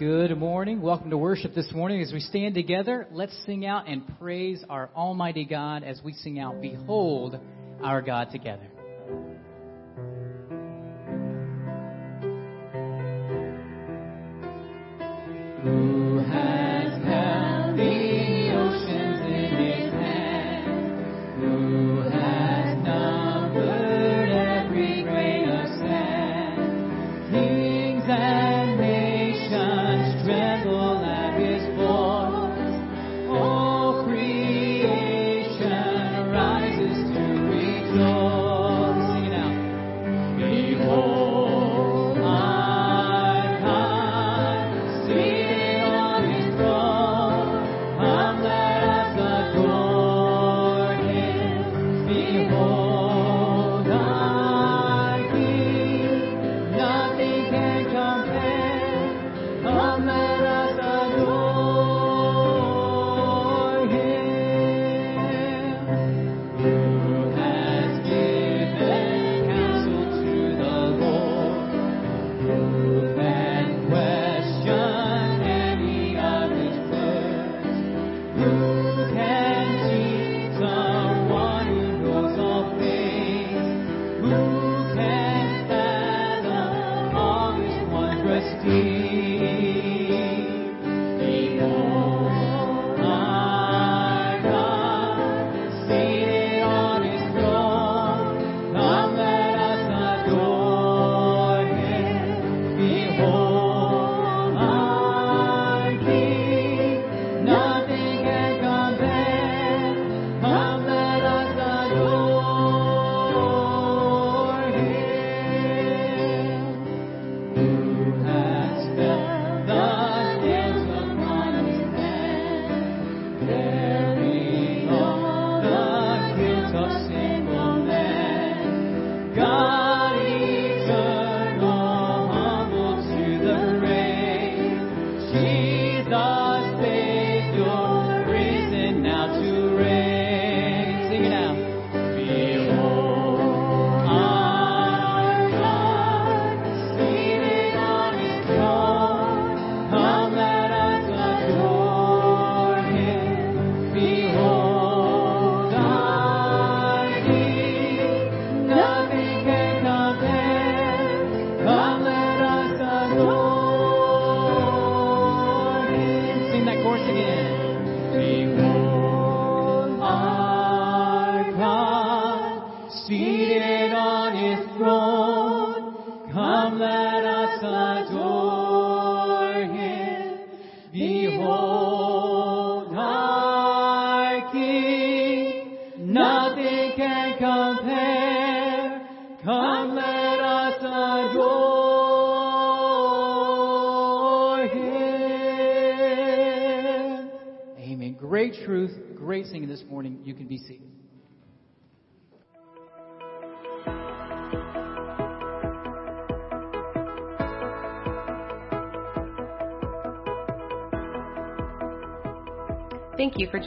Good morning. Welcome to worship this morning. As we stand together, let's sing out and praise our Almighty God as we sing out, Behold our God together.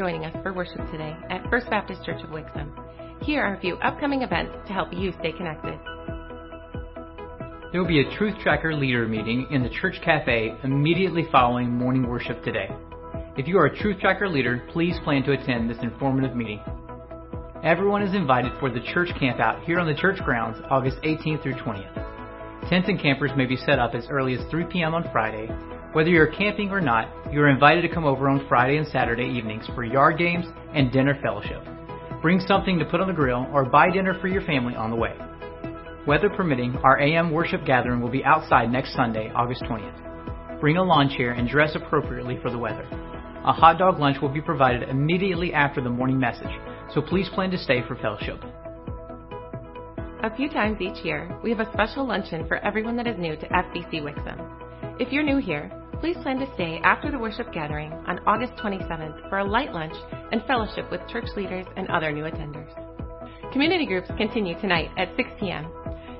Joining us for worship today at First Baptist Church of Wixom. Here are a few upcoming events to help you stay connected. There will be a Truth Tracker leader meeting in the Church Cafe immediately following morning worship today. If you are a Truth Tracker leader, please plan to attend this informative meeting. Everyone is invited for the church campout here on the church grounds August 18th through 20th. Tents and campers may be set up as early as 3 p.m. on Friday whether you're camping or not, you are invited to come over on Friday and Saturday evenings for yard games and dinner fellowship. Bring something to put on the grill or buy dinner for your family on the way. Weather permitting, our AM worship gathering will be outside next Sunday, August 20th. Bring a lawn chair and dress appropriately for the weather. A hot dog lunch will be provided immediately after the morning message, so please plan to stay for fellowship. A few times each year, we have a special luncheon for everyone that is new to FBC Wixom. If you're new here, please plan to stay after the worship gathering on August 27th for a light lunch and fellowship with church leaders and other new attenders. Community groups continue tonight at 6 p.m.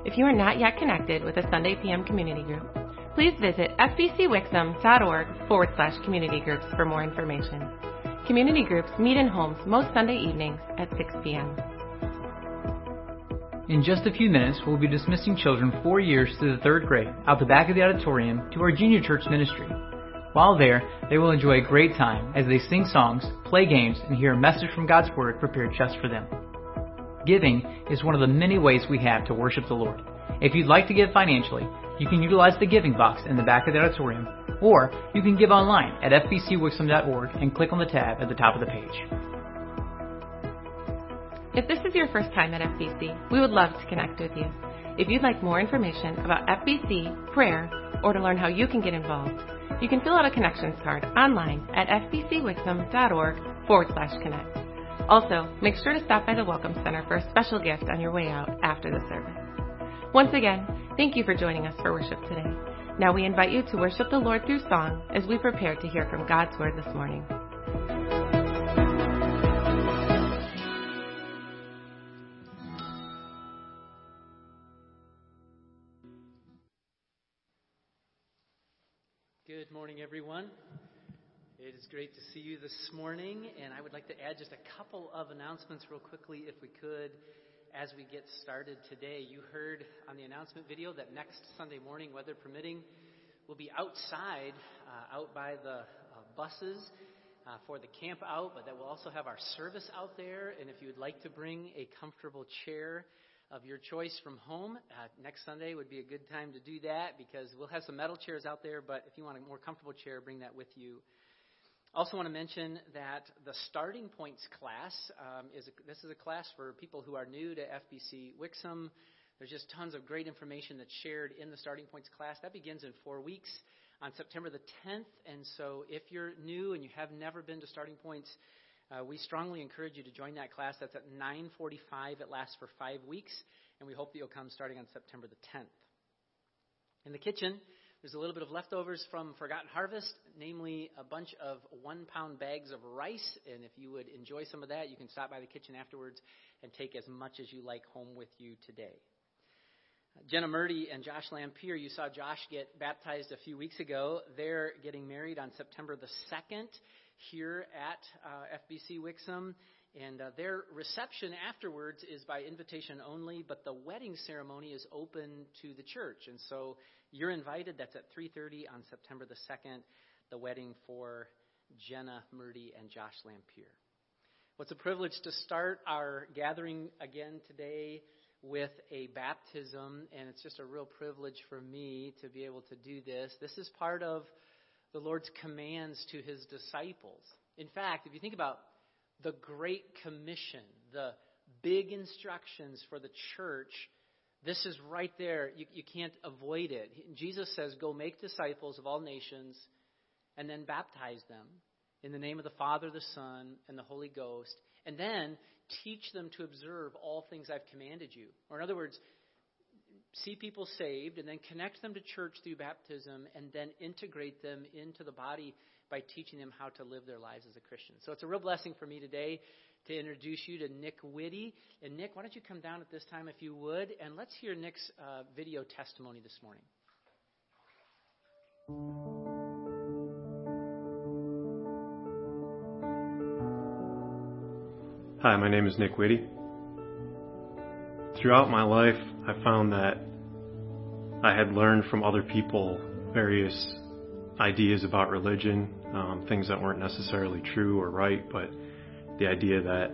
If you are not yet connected with a Sunday p.m. community group, please visit fbcwixom.org forward slash community groups for more information. Community groups meet in homes most Sunday evenings at 6 p.m. In just a few minutes, we'll be dismissing children four years through the third grade out the back of the auditorium to our junior church ministry. While there, they will enjoy a great time as they sing songs, play games, and hear a message from God's Word prepared just for them. Giving is one of the many ways we have to worship the Lord. If you'd like to give financially, you can utilize the giving box in the back of the auditorium, or you can give online at fbcwixom.org and click on the tab at the top of the page. If this is your first time at FBC, we would love to connect with you. If you'd like more information about FBC, prayer, or to learn how you can get involved, you can fill out a connections card online at fbcwixom.org forward slash connect. Also, make sure to stop by the Welcome Center for a special gift on your way out after the service. Once again, thank you for joining us for worship today. Now we invite you to worship the Lord through song as we prepare to hear from God's Word this morning. Good morning, everyone. It is great to see you this morning, and I would like to add just a couple of announcements real quickly, if we could, as we get started today. You heard on the announcement video that next Sunday morning, weather permitting, we'll be outside, uh, out by the uh, buses uh, for the camp out, but that we'll also have our service out there. And if you would like to bring a comfortable chair, of your choice from home. Uh, next Sunday would be a good time to do that because we'll have some metal chairs out there, but if you want a more comfortable chair, bring that with you. Also, want to mention that the Starting Points class um, is a, this is a class for people who are new to FBC Wixom. There's just tons of great information that's shared in the Starting Points class. That begins in four weeks on September the 10th. And so, if you're new and you have never been to Starting Points, uh, we strongly encourage you to join that class. That's at 9:45. It lasts for five weeks, and we hope that you'll come starting on September the 10th. In the kitchen, there's a little bit of leftovers from Forgotten Harvest, namely a bunch of one-pound bags of rice. And if you would enjoy some of that, you can stop by the kitchen afterwards and take as much as you like home with you today. Jenna Murdy and Josh Lampier, you saw Josh get baptized a few weeks ago. They're getting married on September the 2nd here at uh, FBC Wixom. And uh, their reception afterwards is by invitation only, but the wedding ceremony is open to the church. And so you're invited. That's at 3:30 on September the 2nd. The wedding for Jenna Murdy and Josh Lampier. What's a privilege to start our gathering again today with a baptism, and it's just a real privilege for me to be able to do this. This is part of the Lord's commands to his disciples. In fact, if you think about the Great Commission, the big instructions for the church, this is right there. You, you can't avoid it. Jesus says, Go make disciples of all nations and then baptize them in the name of the Father, the Son, and the Holy Ghost, and then teach them to observe all things I've commanded you. Or, in other words, see people saved and then connect them to church through baptism and then integrate them into the body by teaching them how to live their lives as a Christian. So it's a real blessing for me today to introduce you to Nick Whitty. And Nick, why don't you come down at this time if you would, and let's hear Nick's uh, video testimony this morning. Hi, my name is Nick Whitty. Throughout my life, I found that I had learned from other people various ideas about religion, um, things that weren't necessarily true or right, but the idea that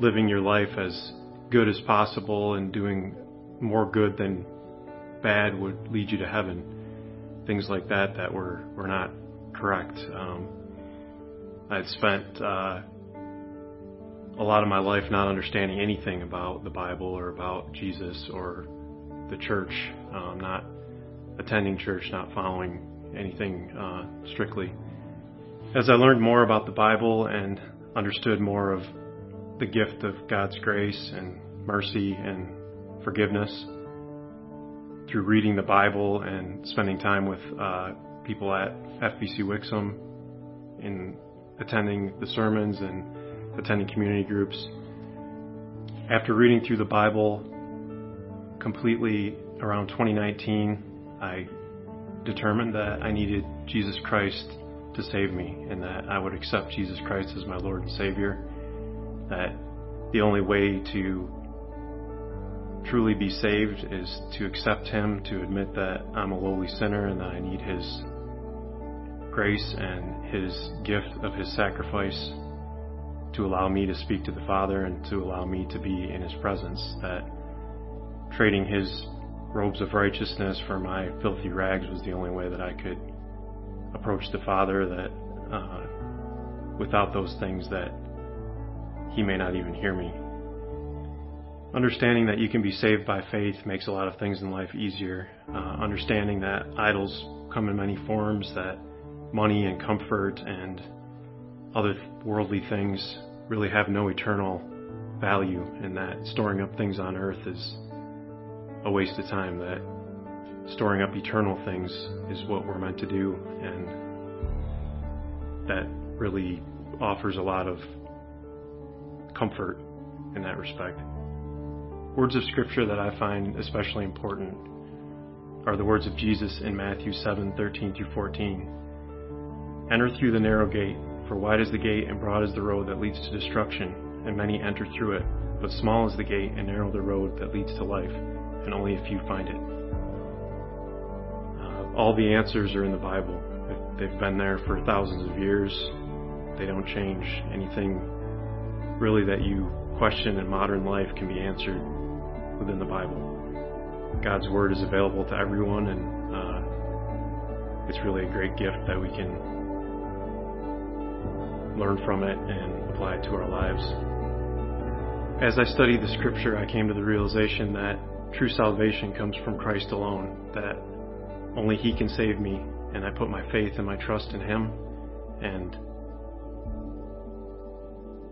living your life as good as possible and doing more good than bad would lead you to heaven. Things like that that were, were not correct. Um, I had spent uh, a lot of my life not understanding anything about the Bible or about Jesus or the church, um, not attending church, not following anything uh, strictly. As I learned more about the Bible and understood more of the gift of God's grace and mercy and forgiveness through reading the Bible and spending time with uh, people at FBC Wixom in attending the sermons and attending community groups. After reading through the Bible completely around 2019, I determined that I needed Jesus Christ to save me and that I would accept Jesus Christ as my Lord and Savior. That the only way to truly be saved is to accept Him, to admit that I'm a lowly sinner and that I need His grace and His gift of His sacrifice to allow me to speak to the Father and to allow me to be in His presence. That trading His robes of righteousness for my filthy rags was the only way that I could approach the Father. That uh, without those things, that He may not even hear me. Understanding that you can be saved by faith makes a lot of things in life easier. Uh, understanding that idols come in many forms, that money and comfort and other worldly things really have no eternal value, and that storing up things on earth is a waste of time, that storing up eternal things is what we're meant to do, and that really offers a lot of comfort in that respect. Words of scripture that I find especially important are the words of Jesus in Matthew 7:13 through 14. Enter through the narrow gate, for wide is the gate and broad is the road that leads to destruction, and many enter through it. But small is the gate and narrow the road that leads to life, and only a few find it. Uh, all the answers are in the Bible. They've been there for thousands of years. They don't change. Anything really that you question in modern life can be answered within the Bible. God's Word is available to everyone, and uh, it's really a great gift that we can learn from it and apply it to our lives. As I studied the Scripture, I came to the realization that true salvation comes from Christ alone, that only He can save me, and I put my faith and my trust in Him, and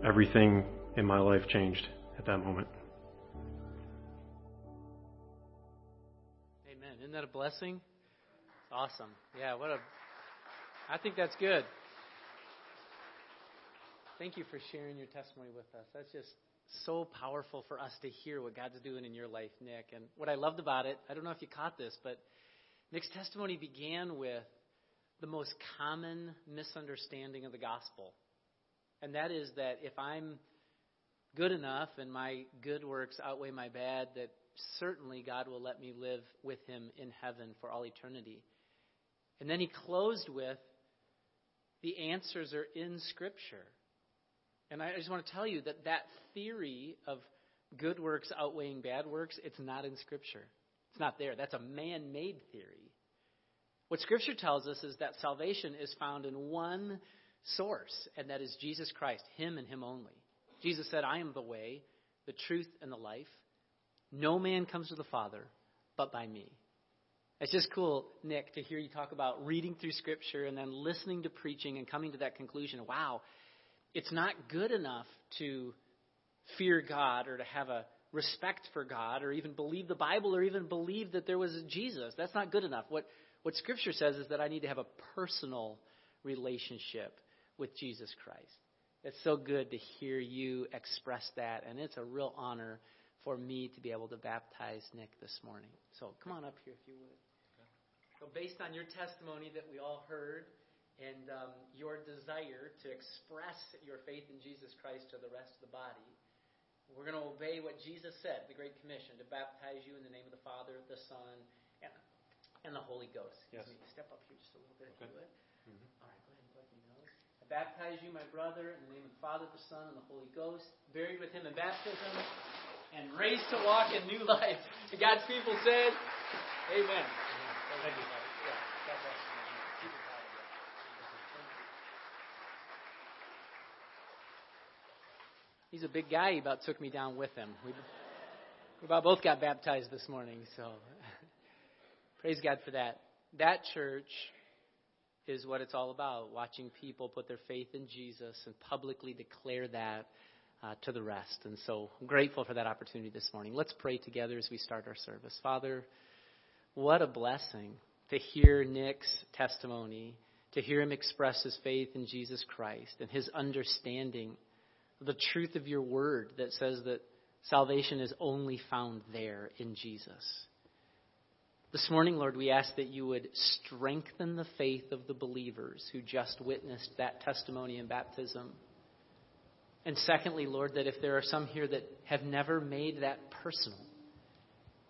everything in my life changed at that moment. Amen. Isn't that a blessing? It's Awesome. Yeah, what a. I think that's good. Thank you for sharing your testimony with us. That's just so powerful for us to hear what God's doing in your life, Nick. And what I loved about it, I don't know if you caught this, but Nick's testimony began with the most common misunderstanding of the gospel. And that is that if I'm good enough and my good works outweigh my bad, that certainly God will let me live with Him in heaven for all eternity. And then he closed with the answers are in Scripture. And I just want to tell you that that theory of good works outweighing bad works, it's not in Scripture. It's not there. That's a man made theory. What Scripture tells us is that salvation is found in one source, and that is Jesus Christ, Him and Him only. Jesus said, I am the way, the truth, and the life. No man comes to the Father but by me. It's just cool, Nick, to hear you talk about reading through Scripture and then listening to preaching and coming to that conclusion. Wow, it's not good enough to fear God or to have a respect for God or even believe the Bible or even believe that there was a Jesus. That's not good enough. What, what Scripture says is that I need to have a personal relationship with Jesus Christ. It's so good to hear you express that, and it's a real honor for me to be able to baptize Nick this morning. So come on up here if you would. So, based on your testimony that we all heard and um, your desire to express your faith in Jesus Christ to the rest of the body, we're going to obey what Jesus said, the Great Commission, to baptize you in the name of the Father, the Son, and, and the Holy Ghost. Yes. Step up here just a little bit if you would. Mm-hmm. All right, go ahead and let me know. I baptize you, my brother, in the name of the Father, the Son, and the Holy Ghost, buried with him in baptism, and raised to walk in new life. And God's people said, Amen. Thank you. He's a big guy. He about took me down with him. We, we about both got baptized this morning, so praise God for that. That church is what it's all about watching people put their faith in Jesus and publicly declare that uh, to the rest. And so I'm grateful for that opportunity this morning. Let's pray together as we start our service. Father, what a blessing to hear Nick's testimony, to hear him express his faith in Jesus Christ and his understanding the truth of your word that says that salvation is only found there in Jesus. This morning, Lord, we ask that you would strengthen the faith of the believers who just witnessed that testimony in baptism. And secondly, Lord, that if there are some here that have never made that personal,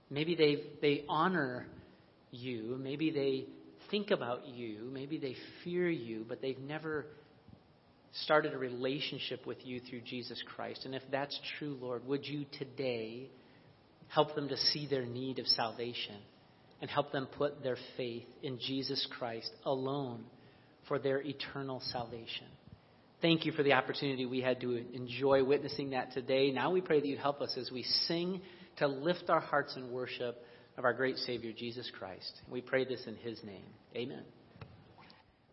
maybe they they honor you, maybe they think about you. Maybe they fear you, but they've never started a relationship with you through Jesus Christ. And if that's true, Lord, would you today help them to see their need of salvation and help them put their faith in Jesus Christ alone for their eternal salvation? Thank you for the opportunity we had to enjoy witnessing that today. Now we pray that you'd help us as we sing to lift our hearts in worship of our great Savior, Jesus Christ. We pray this in His name. Amen.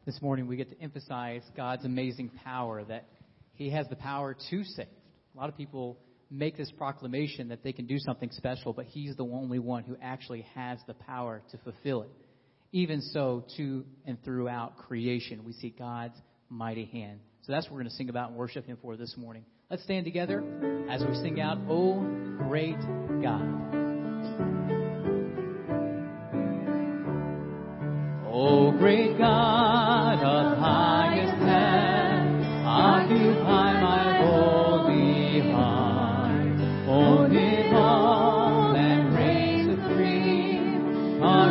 This morning we get to emphasize God's amazing power, that He has the power to save. A lot of people make this proclamation that they can do something special, but He's the only one who actually has the power to fulfill it. Even so, to and throughout creation, we see God's mighty hand. So that's what we're going to sing about and worship Him for this morning. Let's stand together as we sing out, Oh, great God. Oh, great God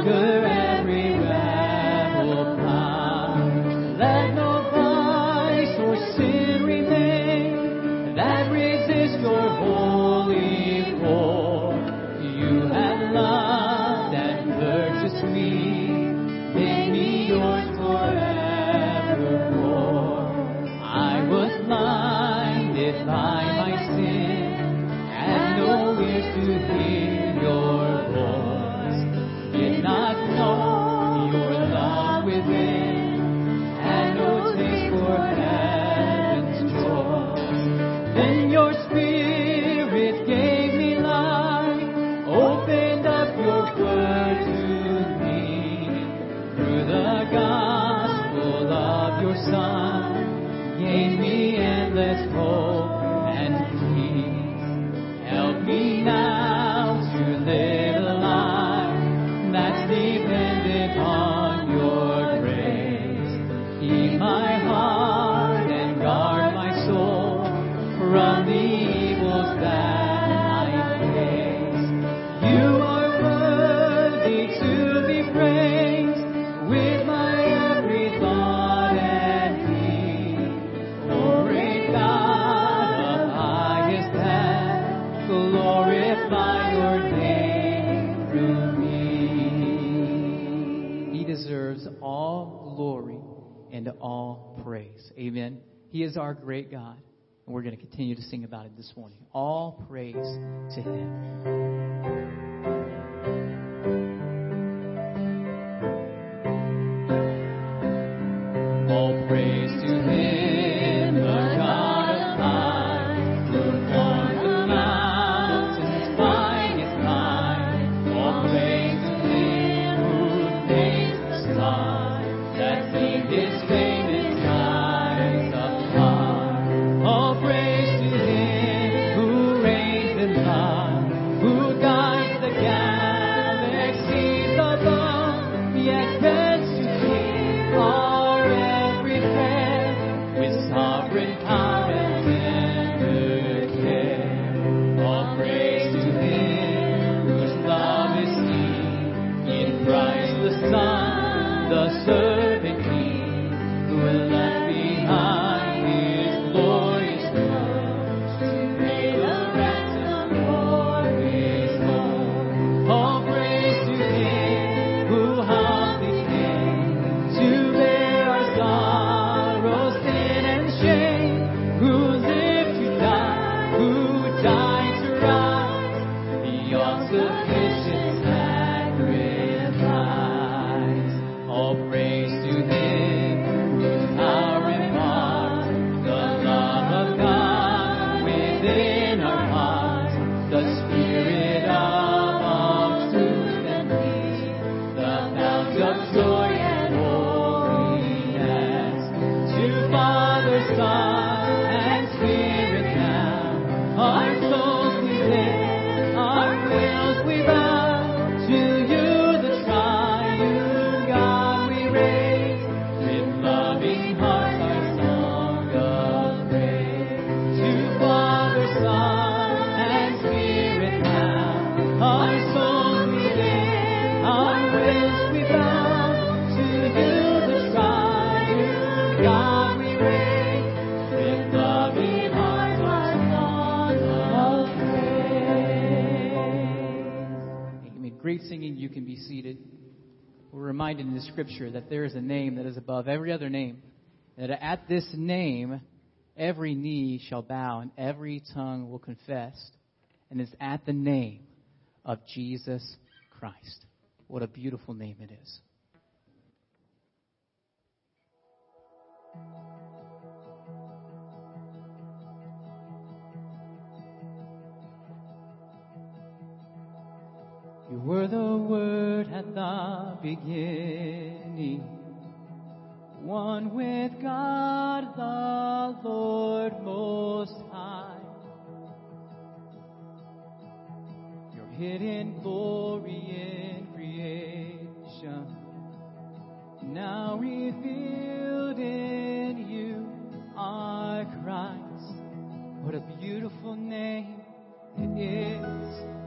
supreme. Our great God. And we're going to continue to sing about it this morning. All praise to Him. All praise reminded in the scripture that there is a name that is above every other name, that at this name every knee shall bow and every tongue will confess, and it's at the name of Jesus Christ. What a beautiful name it is. You were the Word at the beginning, one with God the Lord Most High. Your hidden glory in creation, now revealed in you are Christ. What a beautiful name it is.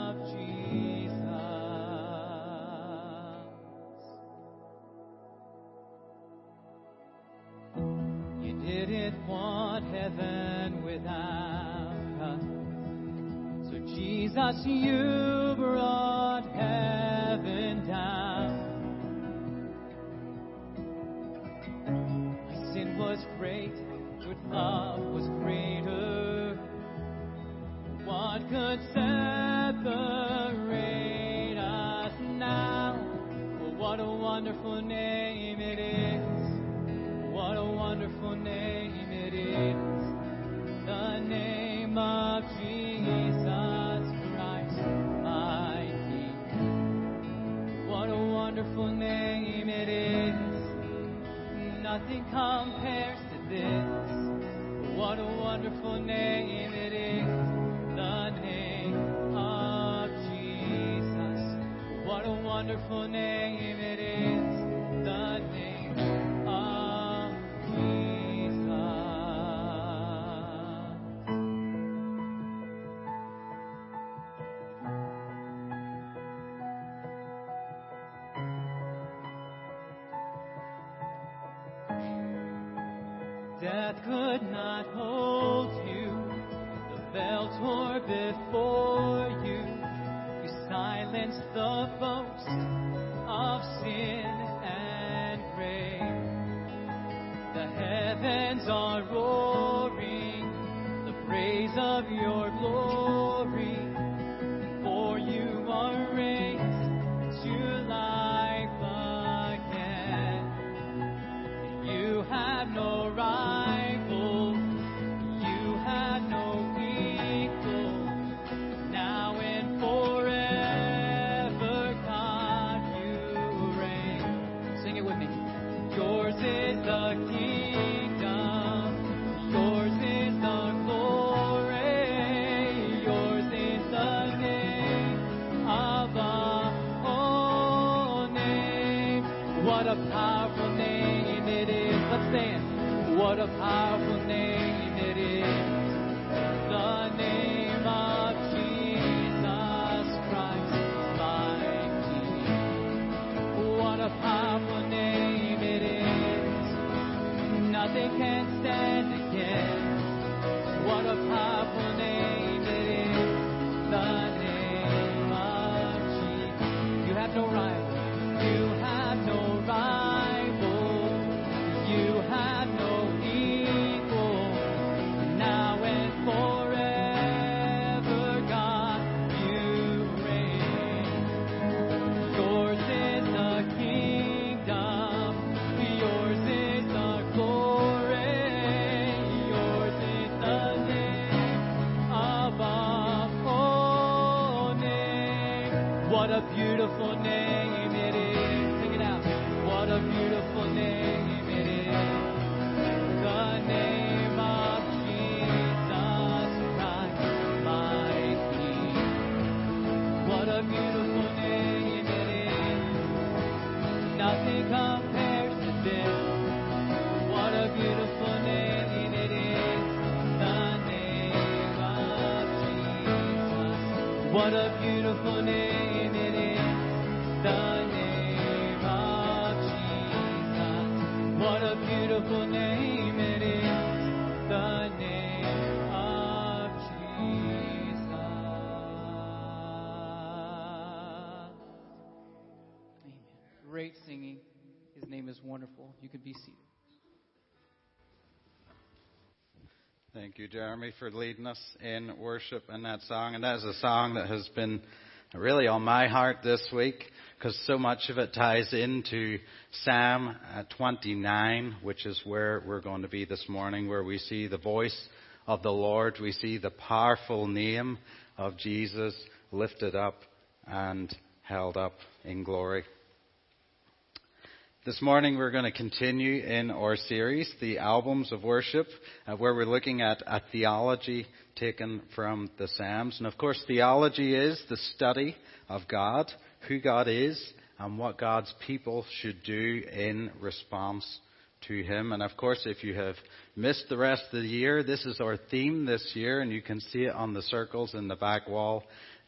Jesus, you compares to this. What a wonderful name it is. The name of Jesus. What a wonderful name it is. What a powerful name it is. Let's stand. What a powerful name it is. The name of Jesus Christ, my King. What a powerful name it is. Nothing can stand against. What a powerful name it is. The name of Jesus. You have no rival. You can be seated. Thank you, Jeremy, for leading us in worship in that song. And that is a song that has been really on my heart this week because so much of it ties into Psalm uh, 29, which is where we're going to be this morning, where we see the voice of the Lord. We see the powerful name of Jesus lifted up and held up in glory. This morning we're going to continue in our series, The Albums of Worship, uh, where we're looking at a theology taken from the Psalms. And of course, theology is the study of God, who God is, and what God's people should do in response to Him. And of course, if you have missed the rest of the year, this is our theme this year, and you can see it on the circles in the back wall,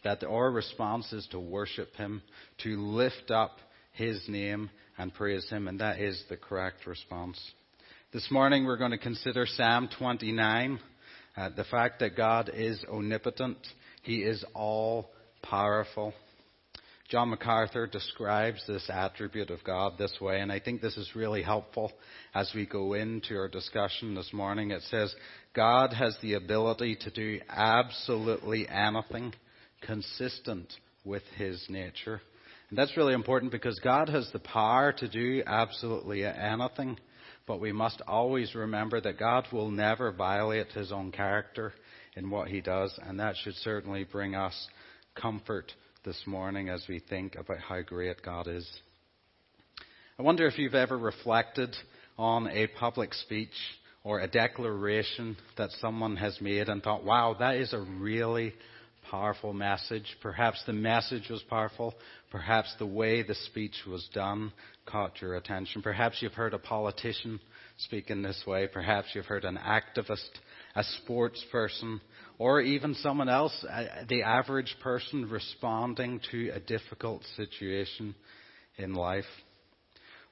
that our response is to worship Him, to lift up His name, and praise Him, and that is the correct response. This morning we're going to consider Psalm 29, uh, the fact that God is omnipotent, He is all powerful. John MacArthur describes this attribute of God this way, and I think this is really helpful as we go into our discussion this morning. It says, God has the ability to do absolutely anything consistent with His nature. And that's really important because God has the power to do absolutely anything, but we must always remember that God will never violate his own character in what he does, and that should certainly bring us comfort this morning as we think about how great God is. I wonder if you've ever reflected on a public speech or a declaration that someone has made and thought, wow, that is a really powerful message. Perhaps the message was powerful. Perhaps the way the speech was done caught your attention. Perhaps you've heard a politician speak in this way. Perhaps you've heard an activist, a sports person, or even someone else, the average person responding to a difficult situation in life.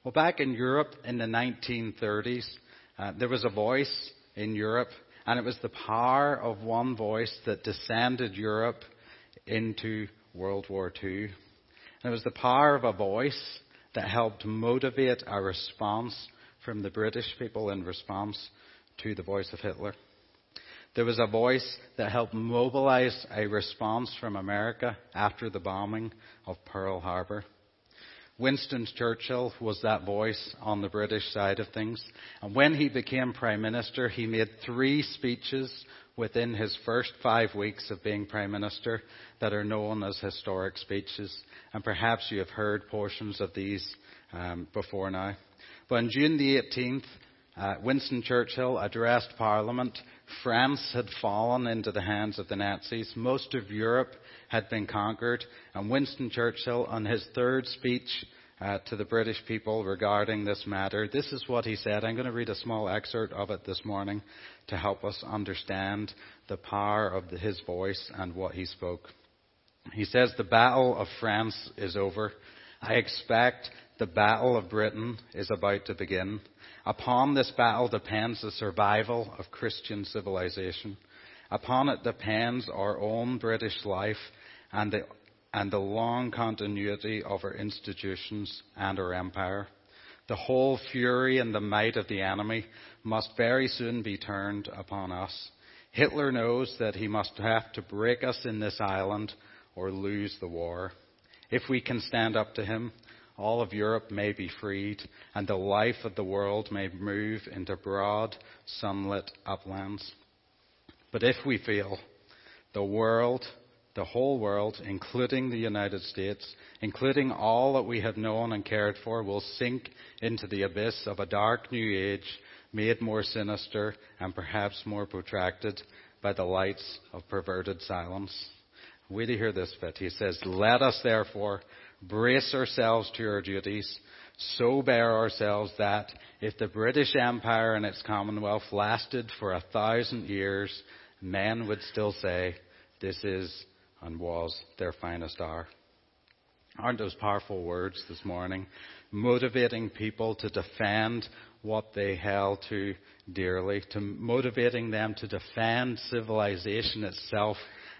Well, back in Europe in the 1930s, uh, there was a voice in Europe and it was the power of one voice that descended Europe into World War II. And it was the power of a voice that helped motivate a response from the British people in response to the voice of Hitler. There was a voice that helped mobilize a response from America after the bombing of Pearl Harbor. Winston Churchill was that voice on the British side of things. And when he became Prime Minister, he made three speeches within his first five weeks of being Prime Minister that are known as historic speeches. And perhaps you have heard portions of these um, before now. But on June the 18th, uh, Winston Churchill addressed Parliament. France had fallen into the hands of the Nazis. Most of Europe had been conquered. And Winston Churchill, on his third speech uh, to the British people regarding this matter, this is what he said. I'm going to read a small excerpt of it this morning to help us understand the power of the, his voice and what he spoke. He says, The battle of France is over. I expect the battle of Britain is about to begin. Upon this battle depends the survival of Christian civilization. Upon it depends our own British life and the, and the long continuity of our institutions and our empire. The whole fury and the might of the enemy must very soon be turned upon us. Hitler knows that he must have to break us in this island or lose the war. If we can stand up to him, all of Europe may be freed, and the life of the world may move into broad, sunlit uplands. But if we fail, the world, the whole world, including the United States, including all that we have known and cared for, will sink into the abyss of a dark new age made more sinister and perhaps more protracted by the lights of perverted silence. Wait to hear this bit. He says, Let us therefore brace ourselves to our duties, so bear ourselves that if the British Empire and its Commonwealth lasted for a thousand years, men would still say, This is and was their finest hour. Aren't those powerful words this morning? Motivating people to defend what they held to dearly, to motivating them to defend civilization itself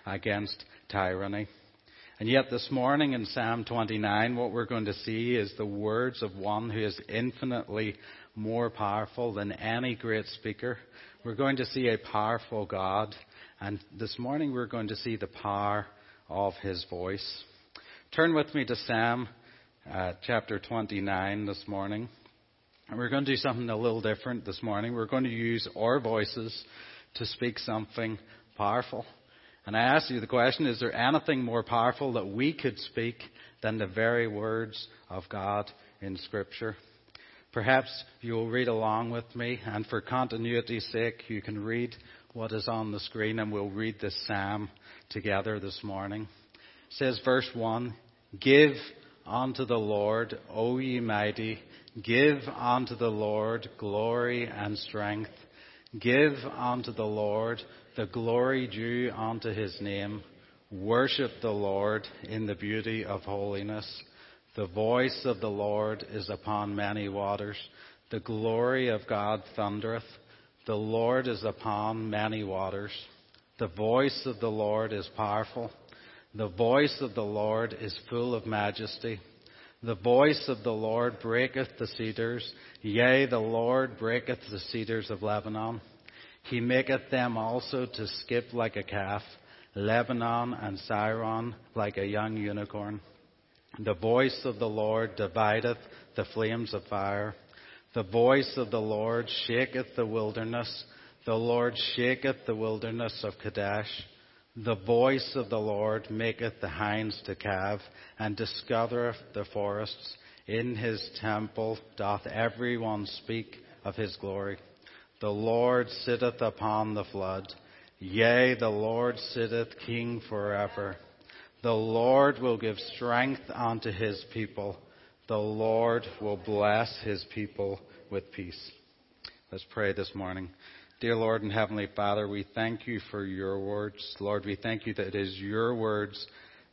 against tyranny. And yet this morning in Psalm 29, what we're going to see is the words of one who is infinitely more powerful than any great speaker. We're going to see a powerful God. And this morning we're going to see the power of his voice. Turn with me to Psalm uh, chapter 29 this morning. And we're going to do something a little different this morning. We're going to use our voices to speak something powerful. And I ask you the question, is there anything more powerful that we could speak than the very words of God in Scripture? Perhaps you'll read along with me, and for continuity's sake, you can read what is on the screen, and we'll read this psalm together this morning. It says, verse 1 Give unto the Lord, O ye mighty, give unto the Lord glory and strength. Give unto the Lord the glory due unto his name. Worship the Lord in the beauty of holiness. The voice of the Lord is upon many waters. The glory of God thundereth. The Lord is upon many waters. The voice of the Lord is powerful. The voice of the Lord is full of majesty. The voice of the Lord breaketh the cedars. Yea, the Lord breaketh the cedars of Lebanon. He maketh them also to skip like a calf, Lebanon and Sirion like a young unicorn. The voice of the Lord divideth the flames of fire. The voice of the Lord shaketh the wilderness. The Lord shaketh the wilderness of Kadesh. The voice of the Lord maketh the hinds to calve, and discovereth the forests. In his temple doth every one speak of his glory. The Lord sitteth upon the flood. Yea, the Lord sitteth king forever. The Lord will give strength unto his people. The Lord will bless his people with peace. Let's pray this morning. Dear Lord and Heavenly Father, we thank you for your words. Lord, we thank you that it is your words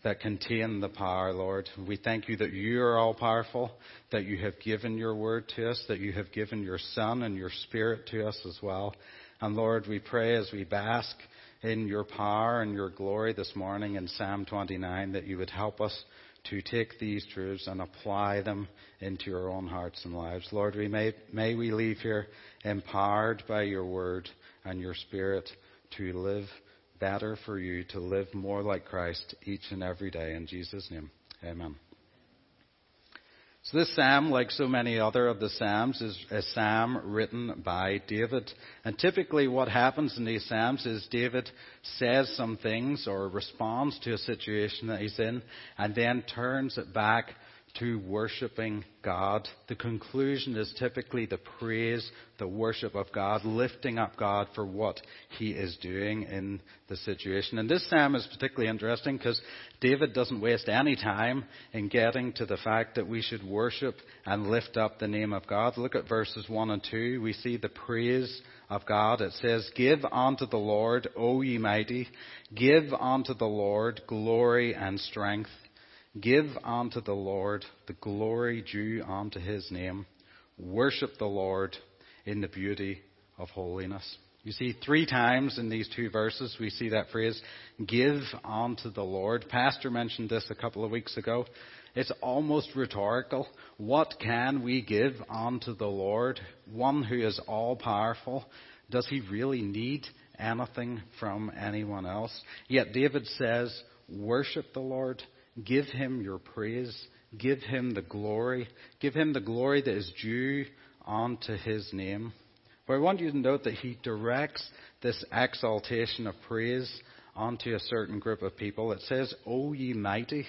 that contain the power, Lord. We thank you that you are all powerful, that you have given your word to us, that you have given your Son and your Spirit to us as well. And Lord, we pray as we bask in your power and your glory this morning in Psalm 29 that you would help us to take these truths and apply them into our own hearts and lives. Lord, we may, may we leave here empowered by your word and your spirit to live better for you, to live more like Christ each and every day. In Jesus' name, amen. So this psalm, like so many other of the psalms, is a psalm written by David. And typically what happens in these psalms is David says some things or responds to a situation that he's in and then turns it back to worshiping God. The conclusion is typically the praise, the worship of God, lifting up God for what he is doing in the situation. And this psalm is particularly interesting because David doesn't waste any time in getting to the fact that we should worship and lift up the name of God. Look at verses 1 and 2. We see the praise of God. It says, Give unto the Lord, O ye mighty, give unto the Lord glory and strength. Give unto the Lord the glory due unto his name. Worship the Lord in the beauty of holiness. You see, three times in these two verses we see that phrase, give unto the Lord. Pastor mentioned this a couple of weeks ago. It's almost rhetorical. What can we give unto the Lord? One who is all powerful. Does he really need anything from anyone else? Yet David says, worship the Lord Give him your praise. Give him the glory. Give him the glory that is due unto his name. But I want you to note that he directs this exaltation of praise onto a certain group of people. It says, O ye mighty.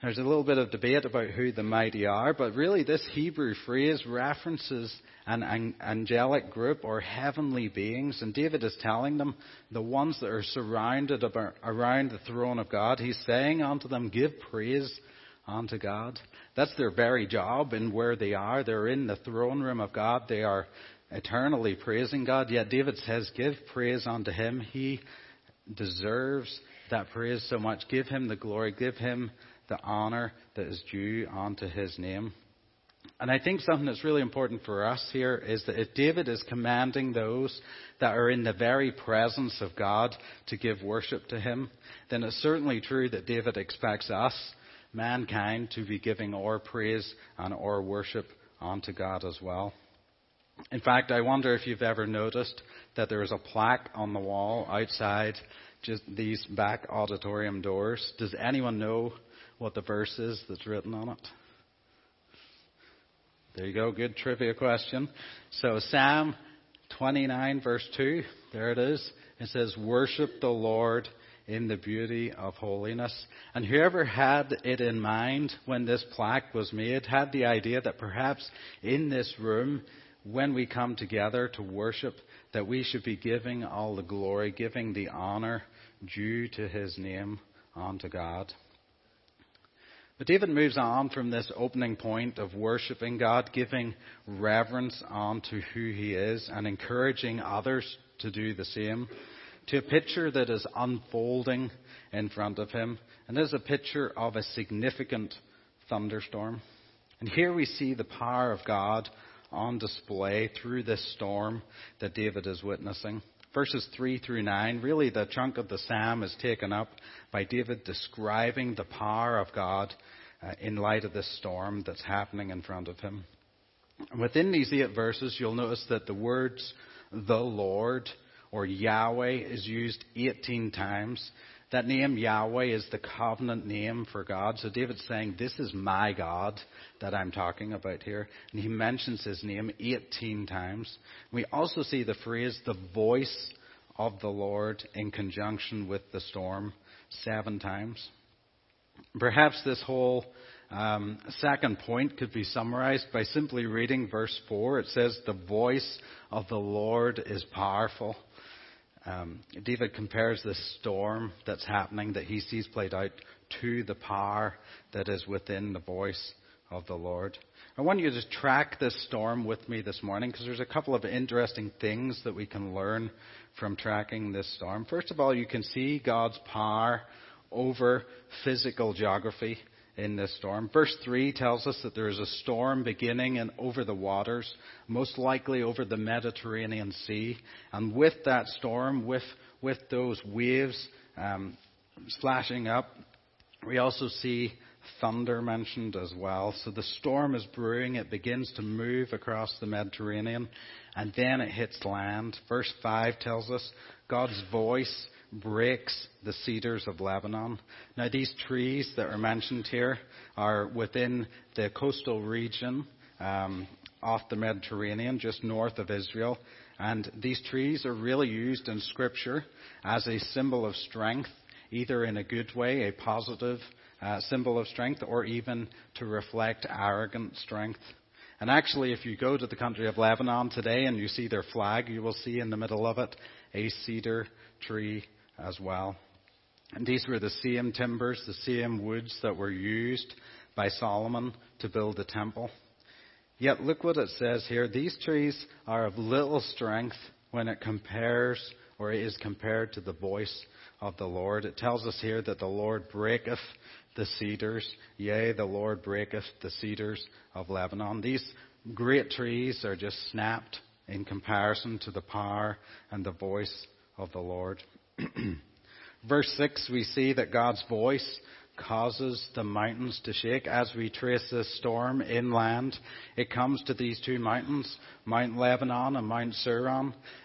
There's a little bit of debate about who the mighty are, but really this Hebrew phrase references an angelic group or heavenly beings, and David is telling them, the ones that are surrounded around the throne of God, he's saying unto them, give praise unto God. That's their very job in where they are. They're in the throne room of God. They are eternally praising God. Yet David says, give praise unto him. He deserves that praise so much. Give him the glory. Give him the honor that is due unto his name. And I think something that's really important for us here is that if David is commanding those that are in the very presence of God to give worship to him, then it's certainly true that David expects us, mankind, to be giving our praise and our worship unto God as well. In fact, I wonder if you've ever noticed that there is a plaque on the wall outside just these back auditorium doors. Does anyone know what the verse is that's written on it? There you go. Good trivia question. So Psalm 29 verse 2, there it is. It says, worship the Lord in the beauty of holiness. And whoever had it in mind when this plaque was made had the idea that perhaps in this room, when we come together to worship, that we should be giving all the glory, giving the honor due to his name unto God. But David moves on from this opening point of worshiping God, giving reverence on to who he is, and encouraging others to do the same, to a picture that is unfolding in front of him. And is a picture of a significant thunderstorm. And here we see the power of God on display through this storm that David is witnessing. Verses 3 through 9, really the chunk of the psalm is taken up by David describing the power of God uh, in light of this storm that's happening in front of him. Within these eight verses, you'll notice that the words the Lord or Yahweh is used 18 times. That name Yahweh is the covenant name for God. So David's saying, This is my God that I'm talking about here. And he mentions his name 18 times. We also see the phrase, the voice of the Lord, in conjunction with the storm, seven times. Perhaps this whole um, second point could be summarized by simply reading verse 4. It says, The voice of the Lord is powerful. Um, David compares this storm that's happening, that he sees played out, to the power that is within the voice of the Lord. I want you to track this storm with me this morning because there's a couple of interesting things that we can learn from tracking this storm. First of all, you can see God's power over physical geography in this storm. Verse 3 tells us that there is a storm beginning and over the waters, most likely over the Mediterranean Sea. And with that storm, with, with those waves um, splashing up, we also see thunder mentioned as well. So the storm is brewing. It begins to move across the Mediterranean and then it hits land. Verse 5 tells us God's voice breaks the cedars of Lebanon. Now, these trees that are mentioned here are within the coastal region um, off the Mediterranean, just north of Israel. And these trees are really used in Scripture as a symbol of strength, either in a good way, a positive uh, symbol of strength, or even to reflect arrogant strength. And actually, if you go to the country of Lebanon today and you see their flag, you will see in the middle of it a cedar tree as well. And these were the same timbers, the same woods that were used by Solomon to build the temple. Yet look what it says here. These trees are of little strength when it compares or is compared to the voice of the Lord. It tells us here that the Lord breaketh the cedars. Yea, the Lord breaketh the cedars of Lebanon. These great trees are just snapped in comparison to the power and the voice of the Lord. Verse 6, we see that God's voice causes the mountains to shake. As we trace this storm inland, it comes to these two mountains, Mount Lebanon and Mount Seir.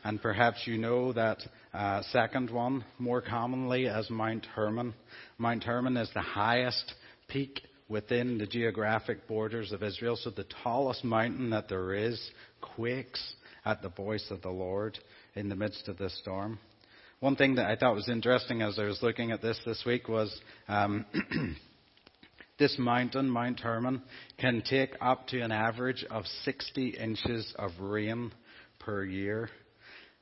And perhaps you know that uh, second one more commonly as Mount Hermon. Mount Hermon is the highest peak within the geographic borders of Israel. So the tallest mountain that there is quakes at the voice of the Lord in the midst of this storm. One thing that I thought was interesting as I was looking at this this week was um, this mountain, Mount Hermon, can take up to an average of 60 inches of rain per year.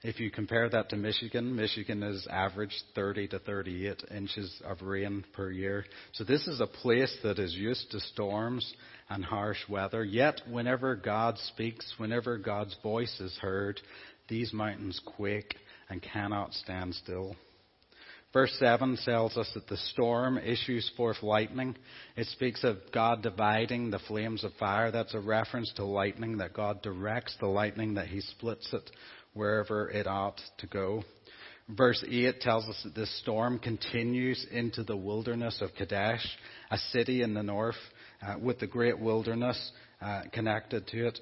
If you compare that to Michigan, Michigan is average 30 to 38 inches of rain per year. So this is a place that is used to storms and harsh weather. Yet, whenever God speaks, whenever God's voice is heard, these mountains quake and cannot stand still. Verse 7 tells us that the storm issues forth lightning. It speaks of God dividing the flames of fire. That's a reference to lightning, that God directs the lightning, that He splits it wherever it ought to go. Verse 8 tells us that this storm continues into the wilderness of Kadesh, a city in the north, uh, with the great wilderness uh, connected to it.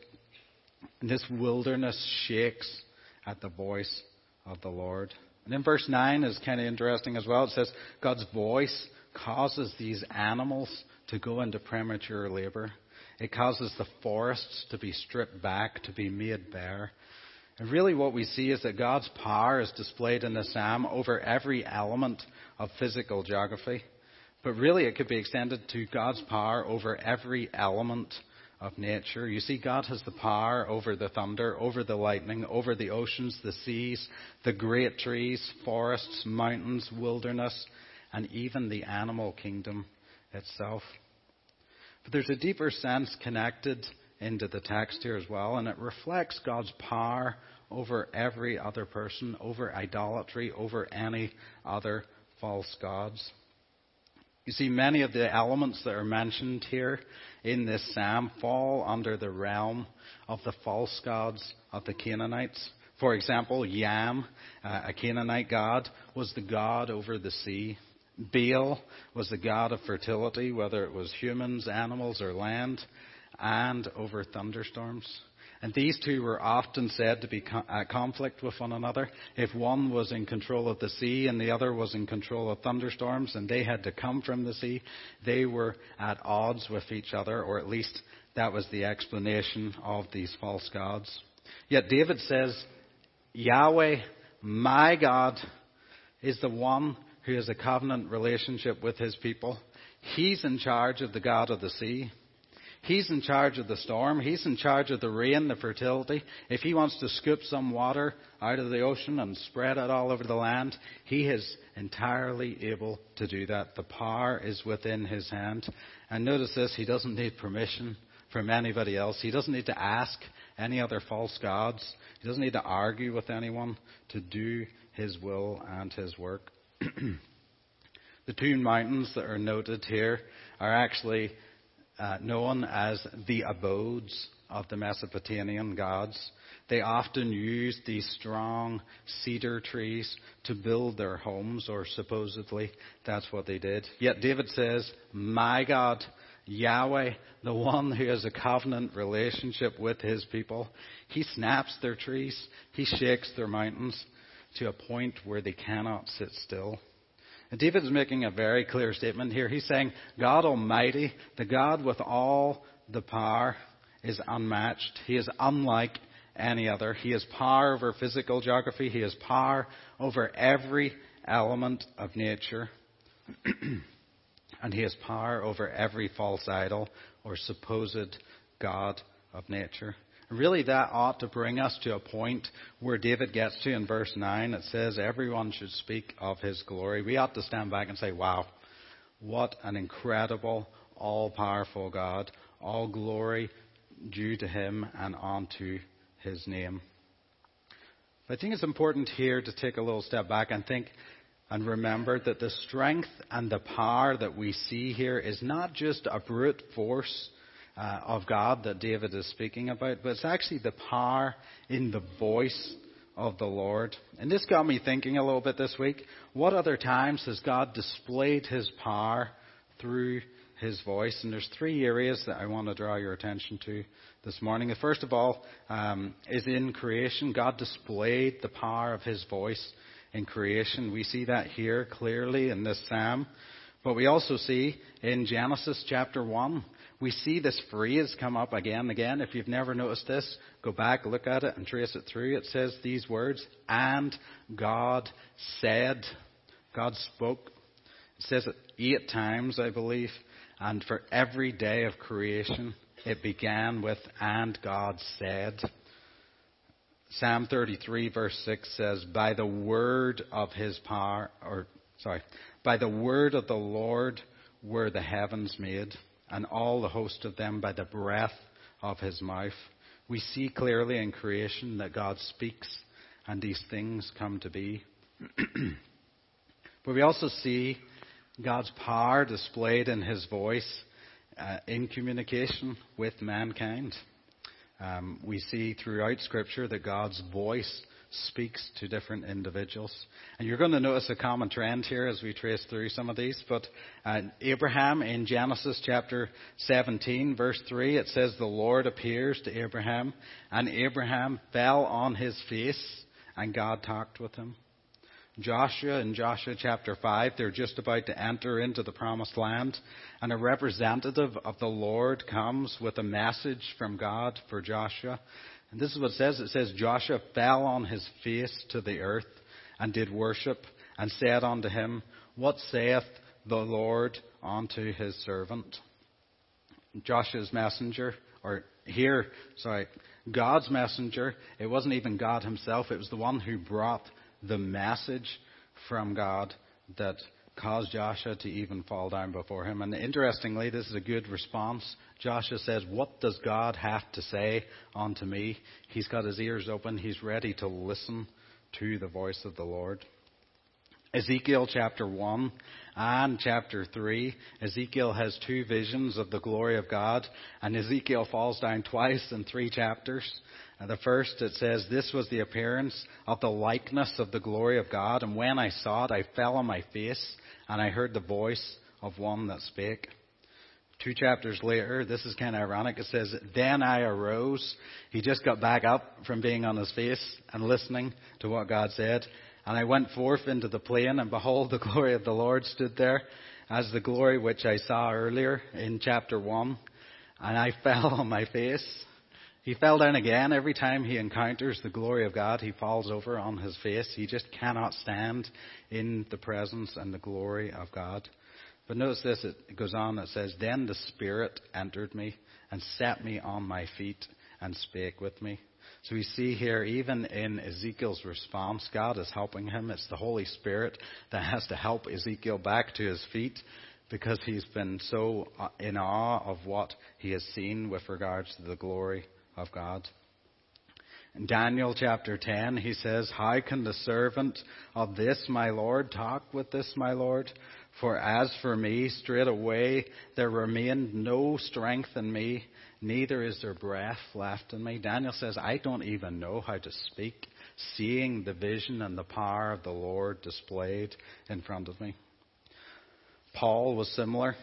And this wilderness shakes at the voice of the Lord. And then verse 9 is kind of interesting as well. It says, God's voice causes these animals to go into premature labor. It causes the forests to be stripped back, to be made bare. And really what we see is that God's power is displayed in the psalm over every element of physical geography. But really it could be extended to God's power over every element of nature. You see, God has the power over the thunder, over the lightning, over the oceans, the seas, the great trees, forests, mountains, wilderness, and even the animal kingdom itself. But there's a deeper sense connected into the text here as well, and it reflects God's power over every other person, over idolatry, over any other false gods. You see, many of the elements that are mentioned here in this psalm fall under the realm of the false gods of the Canaanites. For example, Yam, uh, a Canaanite god, was the god over the sea. Baal was the god of fertility, whether it was humans, animals, or land, and over thunderstorms. And these two were often said to be at uh, conflict with one another. If one was in control of the sea and the other was in control of thunderstorms and they had to come from the sea, they were at odds with each other, or at least that was the explanation of these false gods. Yet David says, Yahweh, my God, is the one who has a covenant relationship with his people. He's in charge of the God of the sea. He's in charge of the storm. He's in charge of the rain, the fertility. If he wants to scoop some water out of the ocean and spread it all over the land, he is entirely able to do that. The power is within his hand. And notice this, he doesn't need permission from anybody else. He doesn't need to ask any other false gods. He doesn't need to argue with anyone to do his will and his work. the two mountains that are noted here are actually uh, known as the abodes of the Mesopotamian gods. They often used these strong cedar trees to build their homes, or supposedly that's what they did. Yet David says, My God, Yahweh, the one who has a covenant relationship with his people, he snaps their trees, he shakes their mountains to a point where they cannot sit still. And David is making a very clear statement here. He's saying, God Almighty, the God with all the power, is unmatched. He is unlike any other. He has power over physical geography. He has power over every element of nature. and he has power over every false idol or supposed God of nature. Really, that ought to bring us to a point where David gets to in verse 9. It says, Everyone should speak of his glory. We ought to stand back and say, Wow, what an incredible, all powerful God. All glory due to him and unto his name. I think it's important here to take a little step back and think and remember that the strength and the power that we see here is not just a brute force uh, of God that David is speaking about, but it's actually the power in the voice of the Lord. And this got me thinking a little bit this week. What other times has God displayed his power through his voice? And there's three areas that I want to draw your attention to this morning. The First of all um, is in creation. God displayed the power of his voice in creation. We see that here clearly in this psalm. But we also see in Genesis chapter 1 we see this phrase come up again and again. If you've never noticed this, go back, look at it, and trace it through. It says these words, and God said. God spoke. It says it eight times, I believe. And for every day of creation, it began with, and God said. Psalm 33 verse 6 says, by the word of his power, or, sorry, by the word of the Lord were the heavens made and all the host of them by the breath of his mouth. We see clearly in creation that God speaks and these things come to be. But we also see God's power displayed in his voice uh, in communication with mankind. Um, we see throughout Scripture that God's voice speaks to different individuals. And you're going to notice a common trend here as we trace through some of these. But uh, Abraham in Genesis chapter 17, verse 3, it says, The Lord appears to Abraham, and Abraham fell on his face, and God talked with him. Joshua in Joshua chapter 5, they're just about to enter into the promised land, and a representative of the Lord comes with a message from God for Joshua. And this is what it says. It says, Joshua fell on his face to the earth and did worship and said unto him, What saith the Lord unto his servant? Joshua's messenger, or here, sorry, God's messenger, it wasn't even God himself, it was the one who brought the message from God that caused Joshua to even fall down before him. And interestingly, this is a good response. Joshua says, What does God have to say unto me? He's got his ears open. He's ready to listen to the voice of the Lord. Ezekiel chapter 1 and chapter 3, Ezekiel has two visions of the glory of God, and Ezekiel falls down twice in three chapters. The first, it says, This was the appearance of the likeness of the glory of God, and when I saw it, I fell on my face, and I heard the voice of one that spake. Two chapters later, this is kind of ironic. It says, Then I arose. He just got back up from being on his face and listening to what God said. And I went forth into the plain, and behold, the glory of the Lord stood there, as the glory which I saw earlier in chapter 1. And I fell on my face. He fell down again. Every time he encounters the glory of God, he falls over on his face. He just cannot stand in the presence and the glory of God. But notice this, it goes on, it says, Then the Spirit entered me and set me on my feet and spake with me. So we see here, even in Ezekiel's response, God is helping him. It's the Holy Spirit that has to help Ezekiel back to his feet because he's been so uh, in awe of what he has seen with regards to the glory of God. In Daniel chapter 10, he says, How can the servant of this my Lord talk with this my Lord? For as for me, straightway there remained no strength in me, neither is there breath left in me. Daniel says, I don't even know how to speak, seeing the vision and the power of the Lord displayed in front of me. Paul was similar.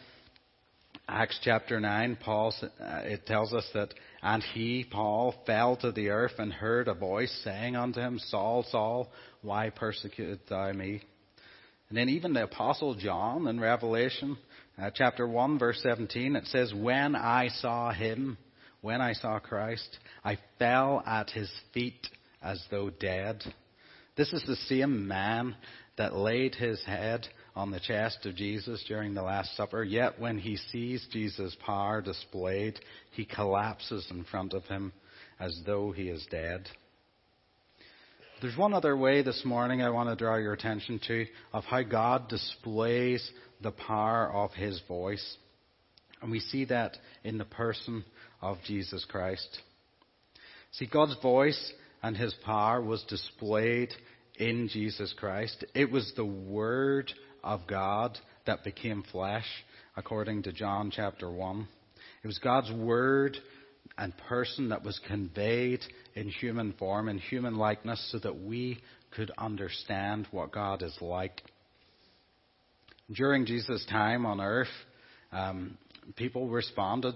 Acts chapter 9, Paul, uh, it tells us that, and he, Paul, fell to the earth and heard a voice saying unto him, Saul, Saul, why persecutest thou me? And then even the apostle John in Revelation uh, chapter 1 verse 17, it says, When I saw him, when I saw Christ, I fell at his feet as though dead. This is the same man that laid his head on the chest of Jesus during the Last Supper. Yet when he sees Jesus' power displayed, he collapses in front of him as though he is dead. There's one other way this morning I want to draw your attention to of how God displays the power of his voice. And we see that in the person of Jesus Christ. See, God's voice and his power was displayed in Jesus Christ. It was the Word of God that became flesh, according to John chapter 1. It was God's word and person that was conveyed in human form, in human likeness, so that we could understand what God is like. During Jesus' time on earth, um, people responded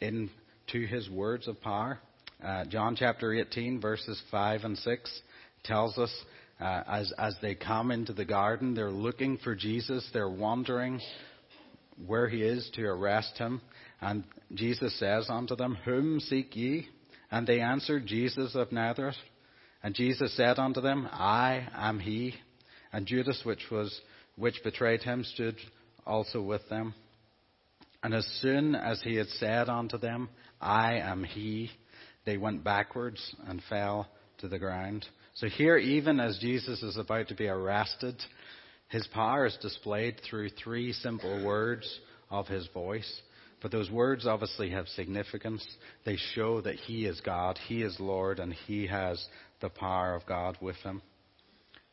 in to his words of power. Uh, John chapter 18, verses 5 and 6 tells us uh, as, as they come into the garden, they're looking for Jesus. They're wondering where he is to arrest him. And Jesus says unto them, Whom seek ye? And they answered, Jesus of Nazareth. And Jesus said unto them, I am he. And Judas, which was which betrayed him, stood also with them. And as soon as he had said unto them, I am he, they went backwards and fell to the ground. So here, even as Jesus is about to be arrested, his power is displayed through three simple words of his voice. But those words obviously have significance. They show that he is God, he is Lord, and he has the power of God with him.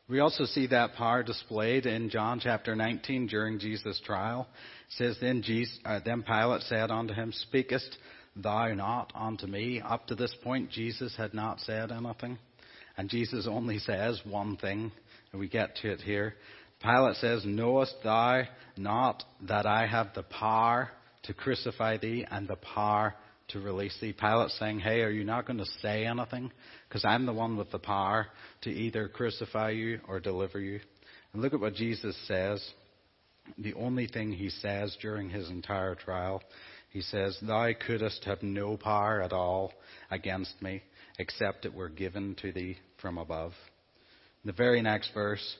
We also see that power displayed in John chapter 19 during Jesus' trial. It says, then, Jesus, uh, then Pilate said unto him, Speakest thou not unto me? Up to this point, Jesus had not said anything. And Jesus only says one thing, and we get to it here. Pilate says, Knowest thou not that I have the power to crucify thee and the power to release thee? Pilate saying, Hey, are you not going to say anything? Because I'm the one with the power to either crucify you or deliver you. And look at what Jesus says. The only thing he says during his entire trial. He says, Thou couldst have no power at all against me, except it were given to thee from above. The very next verse,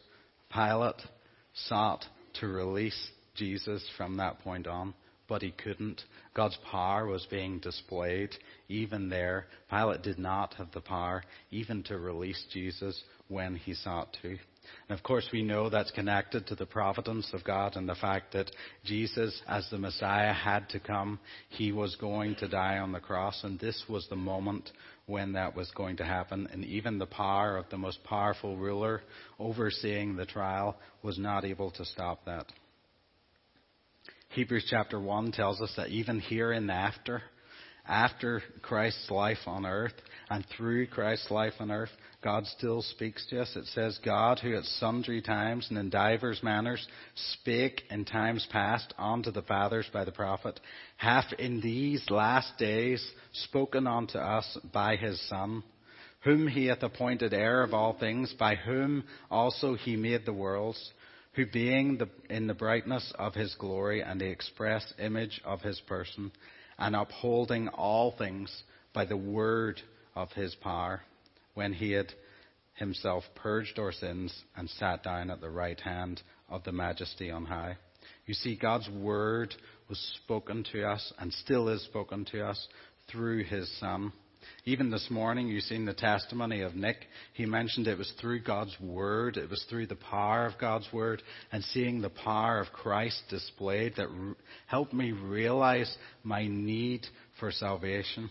Pilate sought to release Jesus from that point on, but he couldn't. God's power was being displayed even there. Pilate did not have the power even to release Jesus when he sought to. And of course, we know that's connected to the providence of God and the fact that Jesus, as the Messiah, had to come. He was going to die on the cross, and this was the moment when that was going to happen. And even the power of the most powerful ruler overseeing the trial was not able to stop that. Hebrews chapter 1 tells us that even here and after, after Christ's life on earth and through Christ's life on earth, God still speaks to us. It says, God, who at sundry times and in divers manners spake in times past unto the fathers by the prophet, hath in these last days spoken unto us by his Son, whom he hath appointed heir of all things, by whom also he made the worlds who being the, in the brightness of his glory and the express image of his person, and upholding all things by the word of his power, when he had himself purged our sins and sat down at the right hand of the majesty on high. You see, God's word was spoken to us and still is spoken to us through his Son. Even this morning, you've seen the testimony of Nick. He mentioned it was through God's Word, it was through the power of God's Word, and seeing the power of Christ displayed that helped me realize my need for salvation.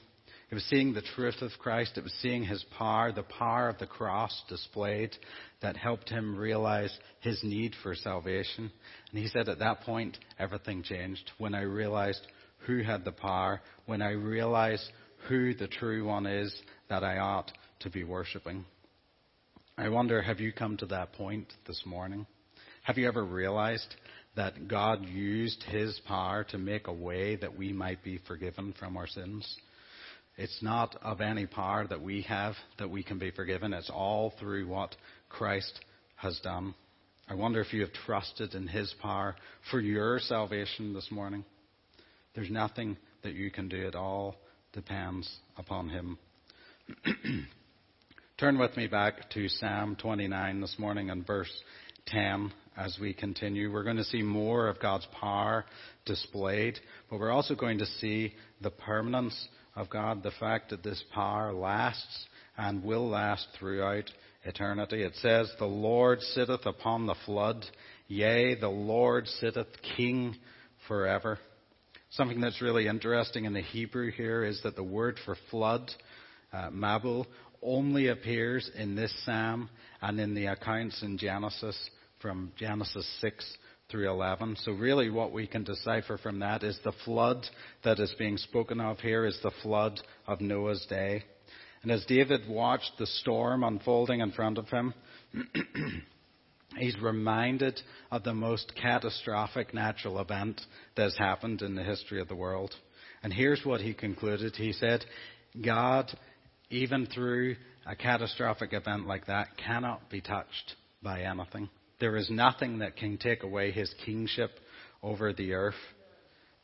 It was seeing the truth of Christ, it was seeing His power, the power of the cross displayed, that helped him realize his need for salvation. And he said at that point, everything changed. When I realized who had the power, when I realized who the true one is that I ought to be worshipping. I wonder, have you come to that point this morning? Have you ever realized that God used His power to make a way that we might be forgiven from our sins? It's not of any power that we have that we can be forgiven. It's all through what Christ has done. I wonder if you have trusted in His power for your salvation this morning. There's nothing that you can do at all depends upon Him. Turn with me back to Psalm 29 this morning and verse 10 as we continue. We're going to see more of God's power displayed, but we're also going to see the permanence of God, the fact that this power lasts and will last throughout eternity. It says, The Lord sitteth upon the flood, yea, the Lord sitteth king forever. Something that's really interesting in the Hebrew here is that the word for flood, uh, Mabul, only appears in this psalm and in the accounts in Genesis from Genesis 6 through 11. So really what we can decipher from that is the flood that is being spoken of here is the flood of Noah's day. And as David watched the storm unfolding in front of him, he's reminded of the most catastrophic natural event that has happened in the history of the world. And here's what he concluded. He said, God, even through a catastrophic event like that, cannot be touched by anything. There is nothing that can take away his kingship over the earth.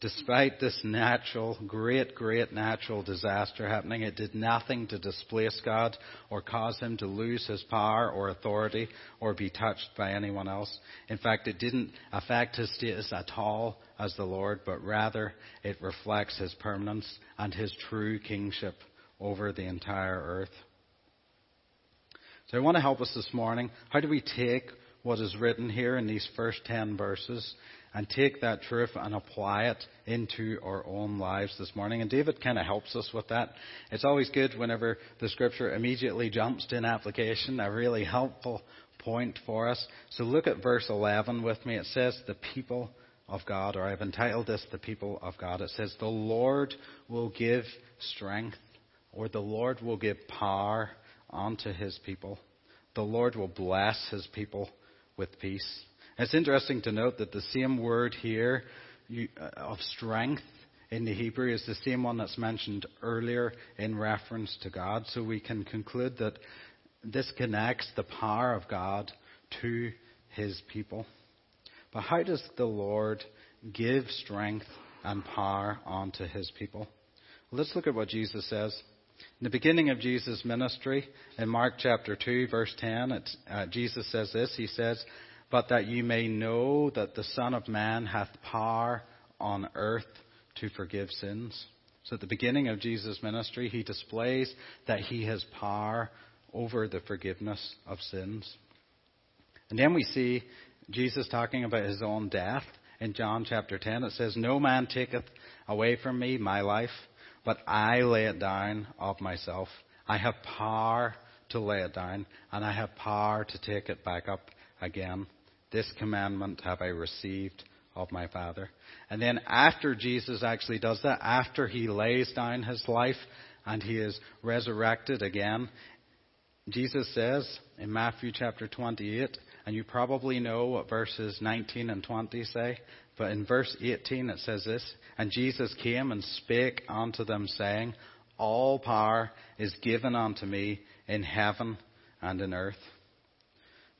Despite this natural, great, great natural disaster happening, it did nothing to displace God or cause him to lose his power or authority or be touched by anyone else. In fact, it didn't affect his status at all as the Lord, but rather it reflects his permanence and his true kingship over the entire earth. So I want to help us this morning. How do we take what is written here in these first ten verses and take that truth and apply it into our own lives this morning. And David kind of helps us with that. It's always good whenever the scripture immediately jumps to an application, a really helpful point for us. So look at verse 11 with me. It says, The people of God, or I've entitled this, The people of God. It says, The Lord will give strength, or the Lord will give power unto his people. The Lord will bless his people with peace. It's interesting to note that the same word here you, uh, of strength in the Hebrew is the same one that's mentioned earlier in reference to God. So we can conclude that this connects the power of God to his people. But how does the Lord give strength and power onto his people? Let's look at what Jesus says. In the beginning of Jesus' ministry, in Mark chapter 2, verse 10, uh, Jesus says this. He says, But that you may know that the Son of Man hath power on earth to forgive sins. So at the beginning of Jesus' ministry, he displays that he has power over the forgiveness of sins. And then we see Jesus talking about his own death in John chapter 10. It says, No man taketh away from me my life, but I lay it down of myself. I have power to lay it down, and I have power to take it back up again. This commandment have I received of my Father. And then after Jesus actually does that, after he lays down his life and he is resurrected again, Jesus says in Matthew chapter 28, and you probably know what verses 19 and 20 say, but in verse 18 it says this, and Jesus came and spake unto them saying, All power is given unto me in heaven and in earth.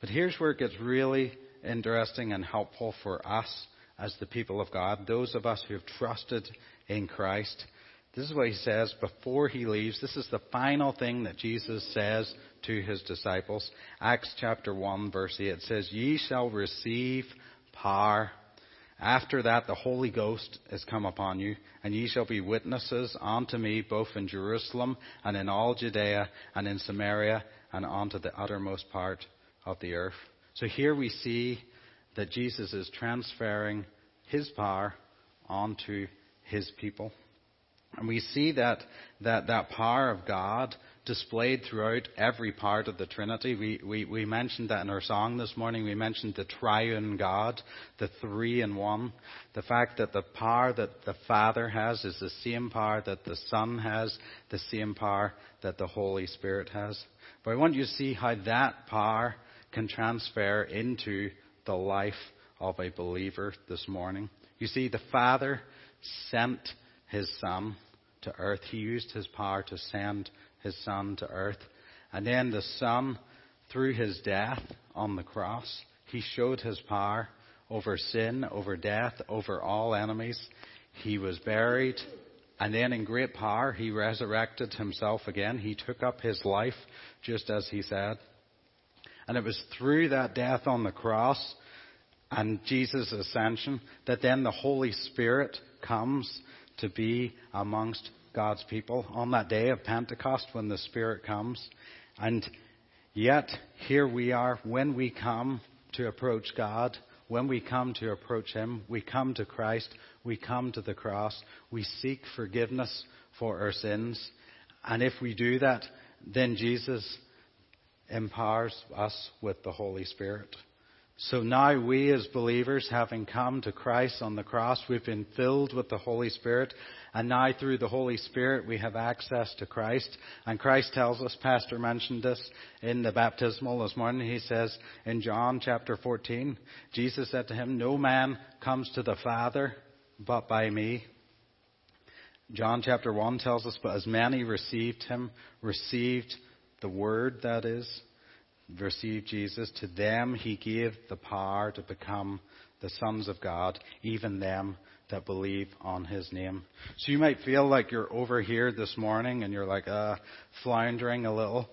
But here's where it gets really interesting and helpful for us as the people of God, those of us who have trusted in Christ. This is what he says before he leaves. This is the final thing that Jesus says to his disciples. Acts chapter 1 verse 8 says, Ye shall receive power. After that the Holy Ghost is come upon you, and ye shall be witnesses unto me both in Jerusalem and in all Judea and in Samaria and unto the uttermost part of the earth. So here we see that Jesus is transferring his power onto his people. And we see that, that, that power of God displayed throughout every part of the Trinity. We, we, we mentioned that in our song this morning. We mentioned the triune God, the three in one. The fact that the power that the Father has is the same power that the Son has, the same power that the Holy Spirit has. But I want you to see how that power can transfer into the life of a believer this morning. You see, the Father sent his Son to earth. He used his power to send his Son to earth. And then the Son, through his death on the cross, he showed his power over sin, over death, over all enemies. He was buried. And then in great power, he resurrected himself again. He took up his life just as he said. And it was through that death on the cross and Jesus' ascension that then the Holy Spirit comes to be amongst God's people on that day of Pentecost when the Spirit comes. And yet, here we are when we come to approach God, when we come to approach Him, we come to Christ, we come to the cross, we seek forgiveness for our sins. And if we do that, then Jesus empowers us with the Holy Spirit. So now we as believers, having come to Christ on the cross, we've been filled with the Holy Spirit, and now through the Holy Spirit we have access to Christ. And Christ tells us, Pastor mentioned this in the baptismal this morning, he says in John chapter 14, Jesus said to him, No man comes to the Father but by me. John chapter 1 tells us, But as many received him, received the word, that is, received Jesus, to them he gave the power to become the sons of God, even them that believe on his name. So you might feel like you're over here this morning and you're like, uh, floundering a little.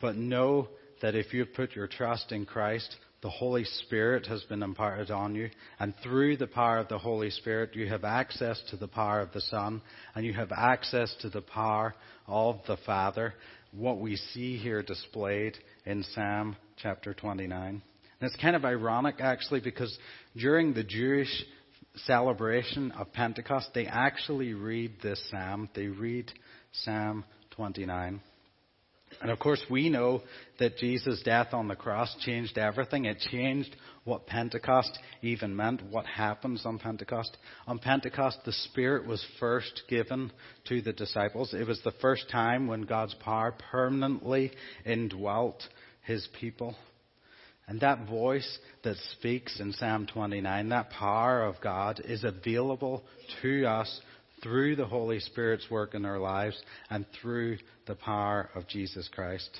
But know that if you've put your trust in Christ, the Holy Spirit has been imparted on you. And through the power of the Holy Spirit, you have access to the power of the Son, and you have access to the power of the Father what we see here displayed in Psalm chapter 29. And it's kind of ironic, actually, because during the Jewish celebration of Pentecost, they actually read this psalm. They read Psalm 29. And of course, we know that Jesus' death on the cross changed everything. It changed what Pentecost even meant, what happens on Pentecost. On Pentecost, the Spirit was first given to the disciples. It was the first time when God's power permanently indwelt his people. And that voice that speaks in Psalm 29, that power of God, is available to us through the Holy Spirit's work in our lives and through the power of Jesus Christ.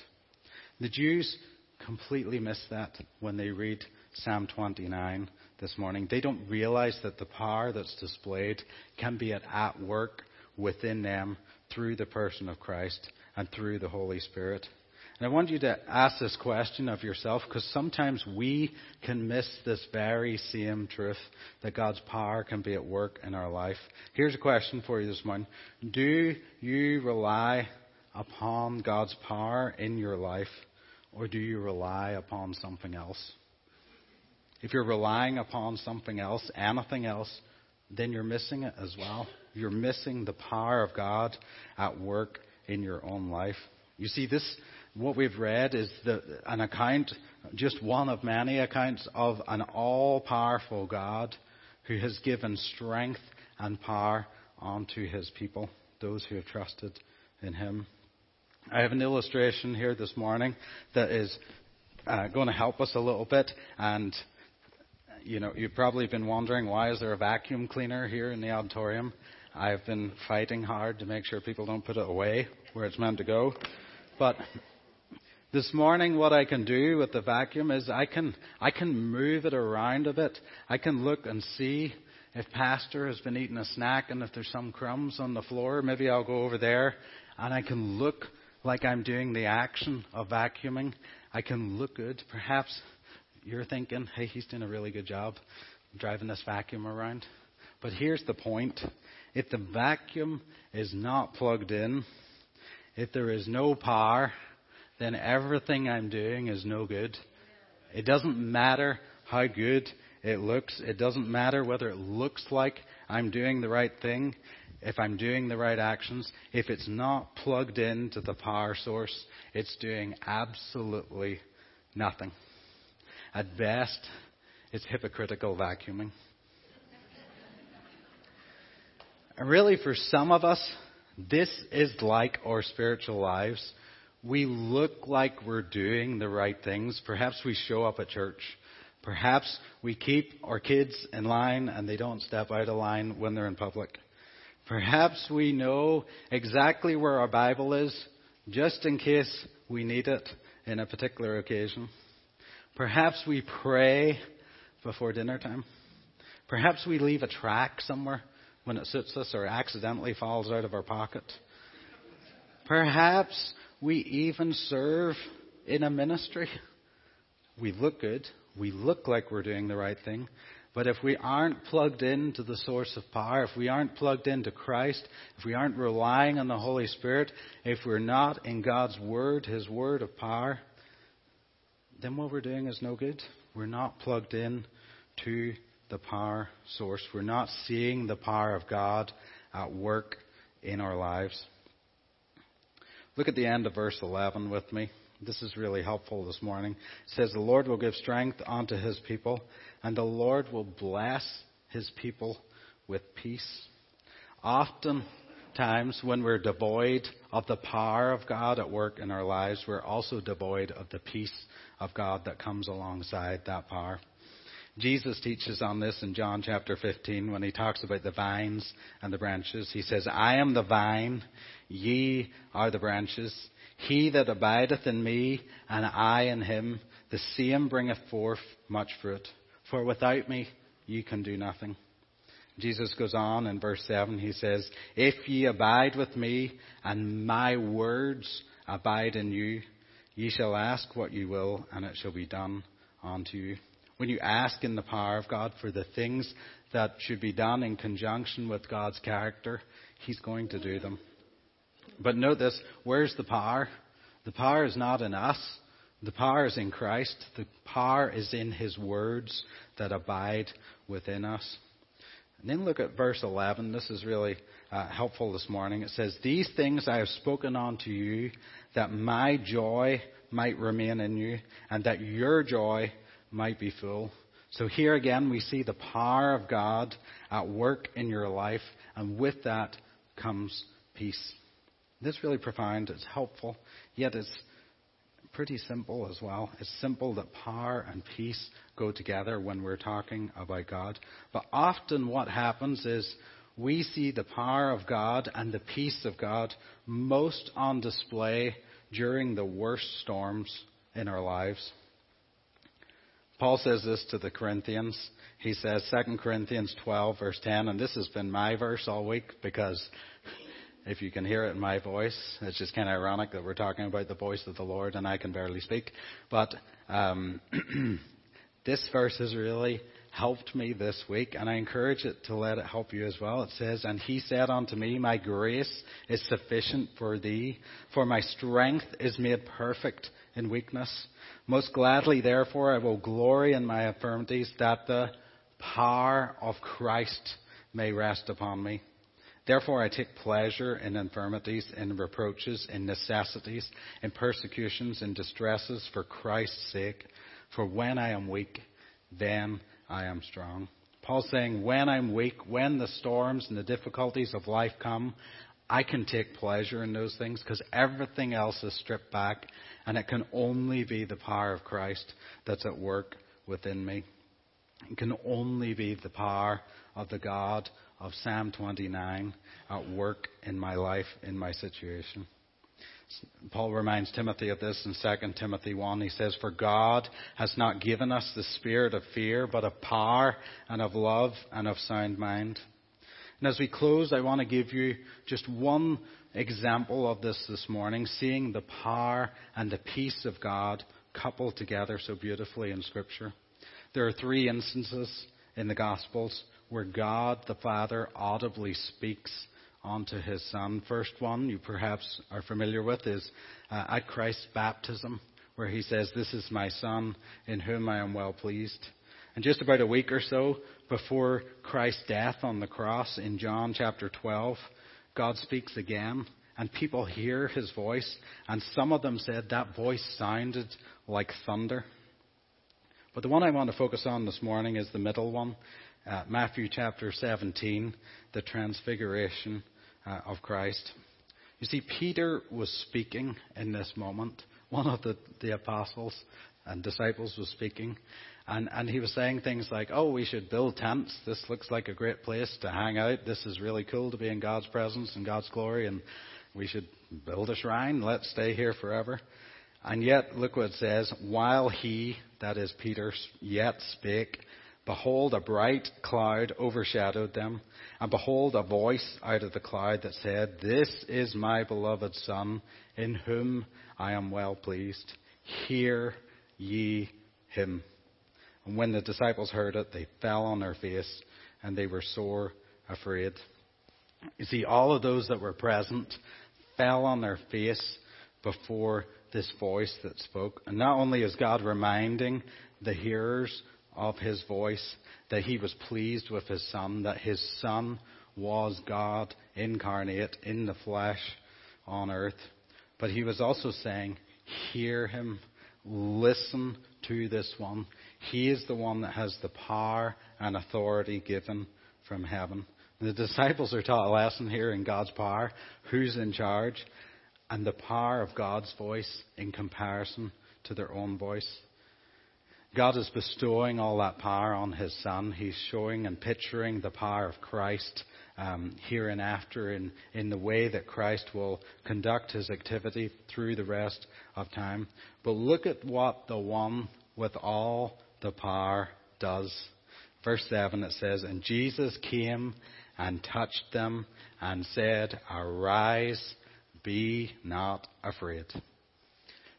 The Jews completely miss that when they read Psalm 29 this morning. They don't realize that the power that's displayed can be at work within them through the person of Christ and through the Holy Spirit. And I want you to ask this question of yourself because sometimes we can miss this very same truth that God's power can be at work in our life. Here's a question for you this morning. Do you rely upon God's power in your life or do you rely upon something else? If you're relying upon something else, anything else, then you're missing it as well. You're missing the power of God at work in your own life. You see, this what we've read is the, an account, just one of many accounts of an all-powerful God who has given strength and power unto his people, those who have trusted in him. I have an illustration here this morning that is uh, going to help us a little bit and you know, you've probably been wondering why is there a vacuum cleaner here in the auditorium? I've been fighting hard to make sure people don't put it away where it's meant to go. But this morning, what I can do with the vacuum is I can, I can move it around a bit. I can look and see if Pastor has been eating a snack and if there's some crumbs on the floor, maybe I'll go over there and I can look like I'm doing the action of vacuuming. I can look good. Perhaps you're thinking, hey, he's doing a really good job driving this vacuum around. But here's the point. If the vacuum is not plugged in, if there is no power, then everything I'm doing is no good. It doesn't matter how good it looks. It doesn't matter whether it looks like I'm doing the right thing, if I'm doing the right actions. If it's not plugged into the power source, it's doing absolutely nothing. At best, it's hypocritical vacuuming. and really, for some of us, this is like our spiritual lives we look like we're doing the right things. Perhaps we show up at church. Perhaps we keep our kids in line and they don't step out of line when they're in public. Perhaps we know exactly where our Bible is just in case we need it in a particular occasion. Perhaps we pray before dinner time. Perhaps we leave a tract somewhere when it suits us or accidentally falls out of our pocket. Perhaps we even serve in a ministry. We look good. We look like we're doing the right thing. But if we aren't plugged into the source of power, if we aren't plugged into Christ, if we aren't relying on the Holy Spirit, if we're not in God's Word, His Word of power, then what we're doing is no good. We're not plugged in to the power source. We're not seeing the power of God at work in our lives. Look at the end of verse 11 with me. This is really helpful this morning. It says, The Lord will give strength unto his people, and the Lord will bless his people with peace. Often times when we're devoid of the power of God at work in our lives, we're also devoid of the peace of God that comes alongside that power. Jesus teaches on this in John chapter 15 when he talks about the vines and the branches. He says, I am the vine, ye are the branches. He that abideth in me, and I in him, the same bringeth forth much fruit. For without me, ye can do nothing. Jesus goes on in verse 7, he says, If ye abide with me, and my words abide in you, ye shall ask what ye will, and it shall be done unto you. When you ask in the power of God for the things that should be done in conjunction with God's character, He's going to do them. But note this where's the power? The power is not in us. The power is in Christ. The power is in His words that abide within us. And then look at verse 11. This is really uh, helpful this morning. It says, These things I have spoken unto you, that my joy might remain in you, and that your joy might be full. So here again, we see the power of God at work in your life, and with that comes peace. This is really profound. It's helpful, yet it's pretty simple as well. It's simple that power and peace go together when we're talking about God. But often what happens is we see the power of God and the peace of God most on display during the worst storms in our lives. Paul says this to the Corinthians. He says, 2 Corinthians 12, verse 10, and this has been my verse all week because if you can hear it in my voice, it's just kind of ironic that we're talking about the voice of the Lord and I can barely speak. But um, this verse has really helped me this week, and I encourage it to let it help you as well. It says, And he said unto me, My grace is sufficient for thee, for my strength is made perfect in weakness. Most gladly, therefore, I will glory in my infirmities, that the power of Christ may rest upon me. Therefore, I take pleasure in infirmities, in reproaches, in necessities, in persecutions, in distresses for Christ's sake. For when I am weak, then I am strong. Paul's saying, when I'm weak, when the storms and the difficulties of life come, I can take pleasure in those things because everything else is stripped back and it can only be the power of Christ that's at work within me. It can only be the power of the God of Psalm 29 at work in my life, in my situation. Paul reminds Timothy of this in 2 Timothy 1. He says, For God has not given us the spirit of fear, but of power and of love and of sound mind. And as we close, I want to give you just one example of this this morning, seeing the power and the peace of God coupled together so beautifully in Scripture. There are three instances in the Gospels where God the Father audibly speaks unto his Son. First one you perhaps are familiar with is uh, at Christ's baptism, where he says, This is my Son in whom I am well pleased. And just about a week or so before Christ's death on the cross in John chapter 12, God speaks again, and people hear his voice, and some of them said that voice sounded like thunder. But the one I want to focus on this morning is the middle one, uh, Matthew chapter 17, the transfiguration uh, of Christ. You see, Peter was speaking in this moment. One of the, the apostles and disciples was speaking, and, and he was saying things like, Oh, we should build tents. This looks like a great place to hang out. This is really cool to be in God's presence and God's glory, and we should build a shrine. Let's stay here forever. And yet, look what it says. While he, that is Peter, yet spake, behold, a bright cloud overshadowed them. And behold, a voice out of the cloud that said, This is my beloved Son, in whom I am well pleased. Hear ye him. And when the disciples heard it, they fell on their face and they were sore afraid. You see, all of those that were present fell on their face before this voice that spoke. And not only is God reminding the hearers of his voice that he was pleased with his son, that his son was God incarnate in the flesh on earth, but he was also saying, Hear him, listen to this one. He is the one that has the power and authority given from heaven. The disciples are taught a lesson here in God's power. Who's in charge? And the power of God's voice in comparison to their own voice. God is bestowing all that power on His Son. He's showing and picturing the power of Christ um, here and after in, in the way that Christ will conduct His activity through the rest of time. But look at what the one with all the power does. Verse 7 it says, And Jesus came and touched them and said, Arise, be not afraid.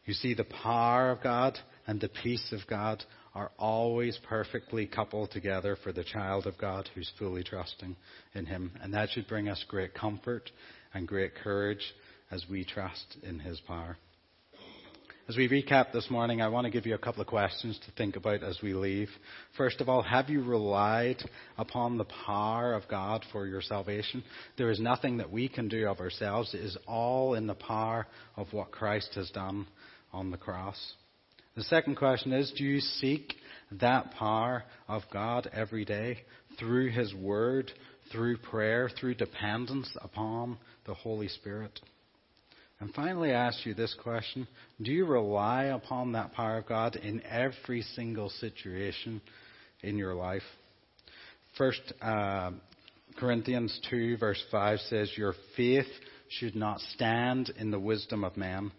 You see, the power of God and the peace of God are always perfectly coupled together for the child of God who's fully trusting in Him. And that should bring us great comfort and great courage as we trust in His power. As we recap this morning, I want to give you a couple of questions to think about as we leave. First of all, have you relied upon the power of God for your salvation? There is nothing that we can do of ourselves. It is all in the power of what Christ has done on the cross. The second question is, do you seek that power of God every day through His Word, through prayer, through dependence upon the Holy Spirit? And finally, I ask you this question Do you rely upon that power of God in every single situation in your life? First uh, Corinthians 2, verse 5 says, Your faith should not stand in the wisdom of man,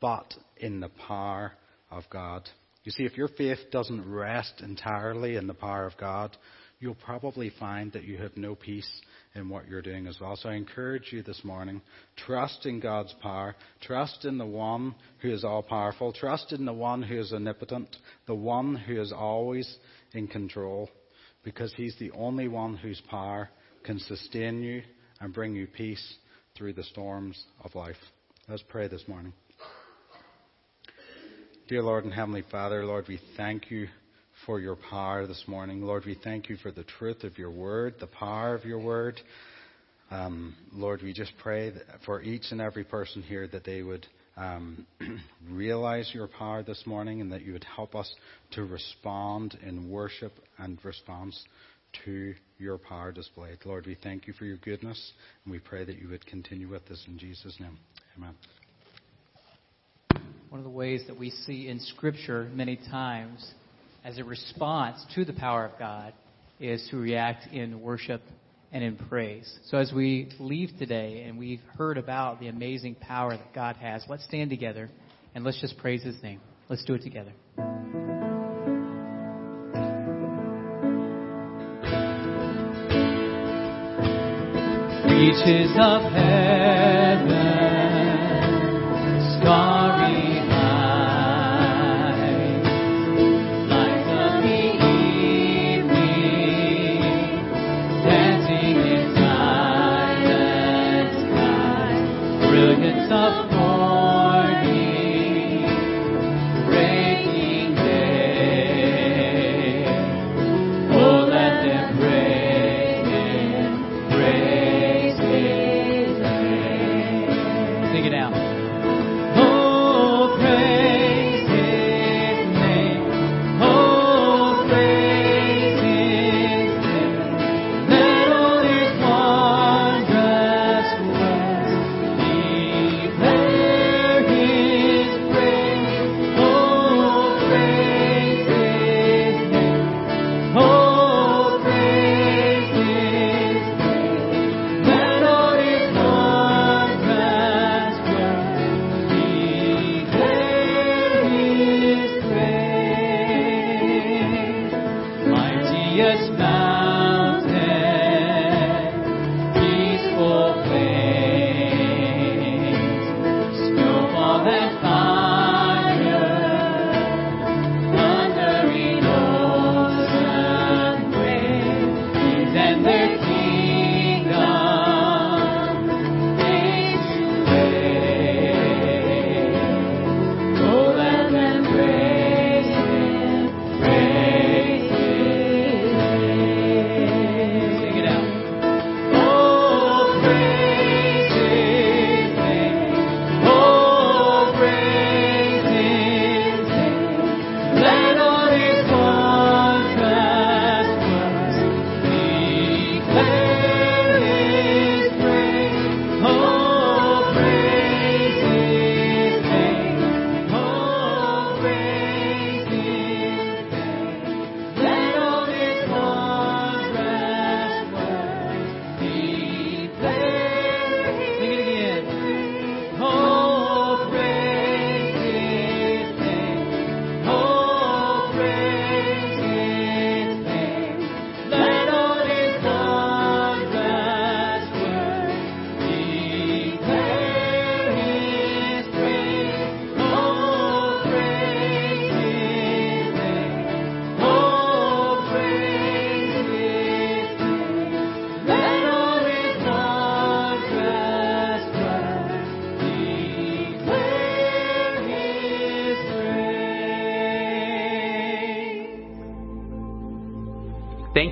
but in the power of God. You see, if your faith doesn't rest entirely in the power of God, you'll probably find that you have no peace in what you're doing as well. So I encourage you this morning, trust in God's power, trust in the one who is all powerful, trust in the one who is omnipotent, the one who is always in control, because he's the only one whose power can sustain you and bring you peace through the storms of life. Let's pray this morning. Dear Lord and Heavenly Father, Lord, we thank you for your power this morning. Lord, we thank you for the truth of your word, the power of your word. Um, Lord, we just pray for each and every person here that they would um, realize your power this morning and that you would help us to respond in worship and response to your power displayed. Lord, we thank you for your goodness and we pray that you would continue with us in Jesus' name. Amen. One of the ways that we see in Scripture many times as a response to the power of God is to react in worship and in praise. So as we leave today and we've heard about the amazing power that God has, let's stand together and let's just praise His name. Let's do it together. Reaches of heaven,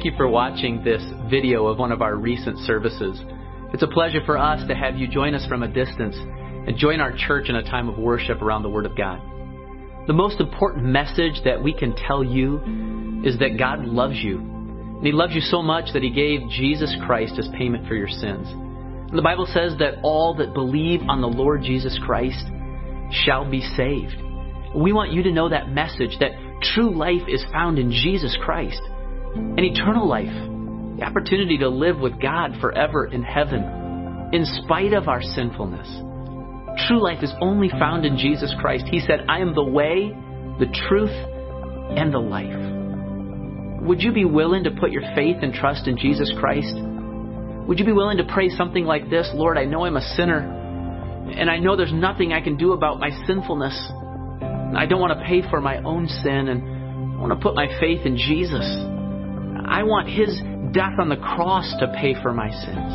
Thank you for watching this video of one of our recent services. It's a pleasure for us to have you join us from a distance and join our church in a time of worship around the Word of God. The most important message that we can tell you is that God loves you. And He loves you so much that He gave Jesus Christ as payment for your sins. And the Bible says that all that believe on the Lord Jesus Christ shall be saved. We want you to know that message that true life is found in Jesus Christ and eternal life, the opportunity to live with God forever in heaven, in spite of our sinfulness. True life is only found in Jesus Christ. He said, I am the way, the truth, and the life. Would you be willing to put your faith and trust in Jesus Christ? Would you be willing to pray something like this Lord, I know I'm a sinner, and I know there's nothing I can do about my sinfulness. I don't want to pay for my own sin, and I want to put my faith in Jesus. I want His death on the cross to pay for my sins.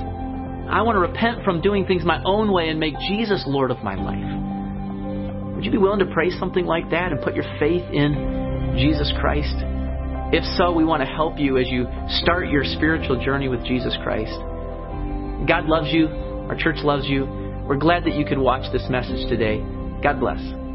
I want to repent from doing things my own way and make Jesus Lord of my life. Would you be willing to pray something like that and put your faith in Jesus Christ? If so, we want to help you as you start your spiritual journey with Jesus Christ. God loves you. Our church loves you. We're glad that you could watch this message today. God bless.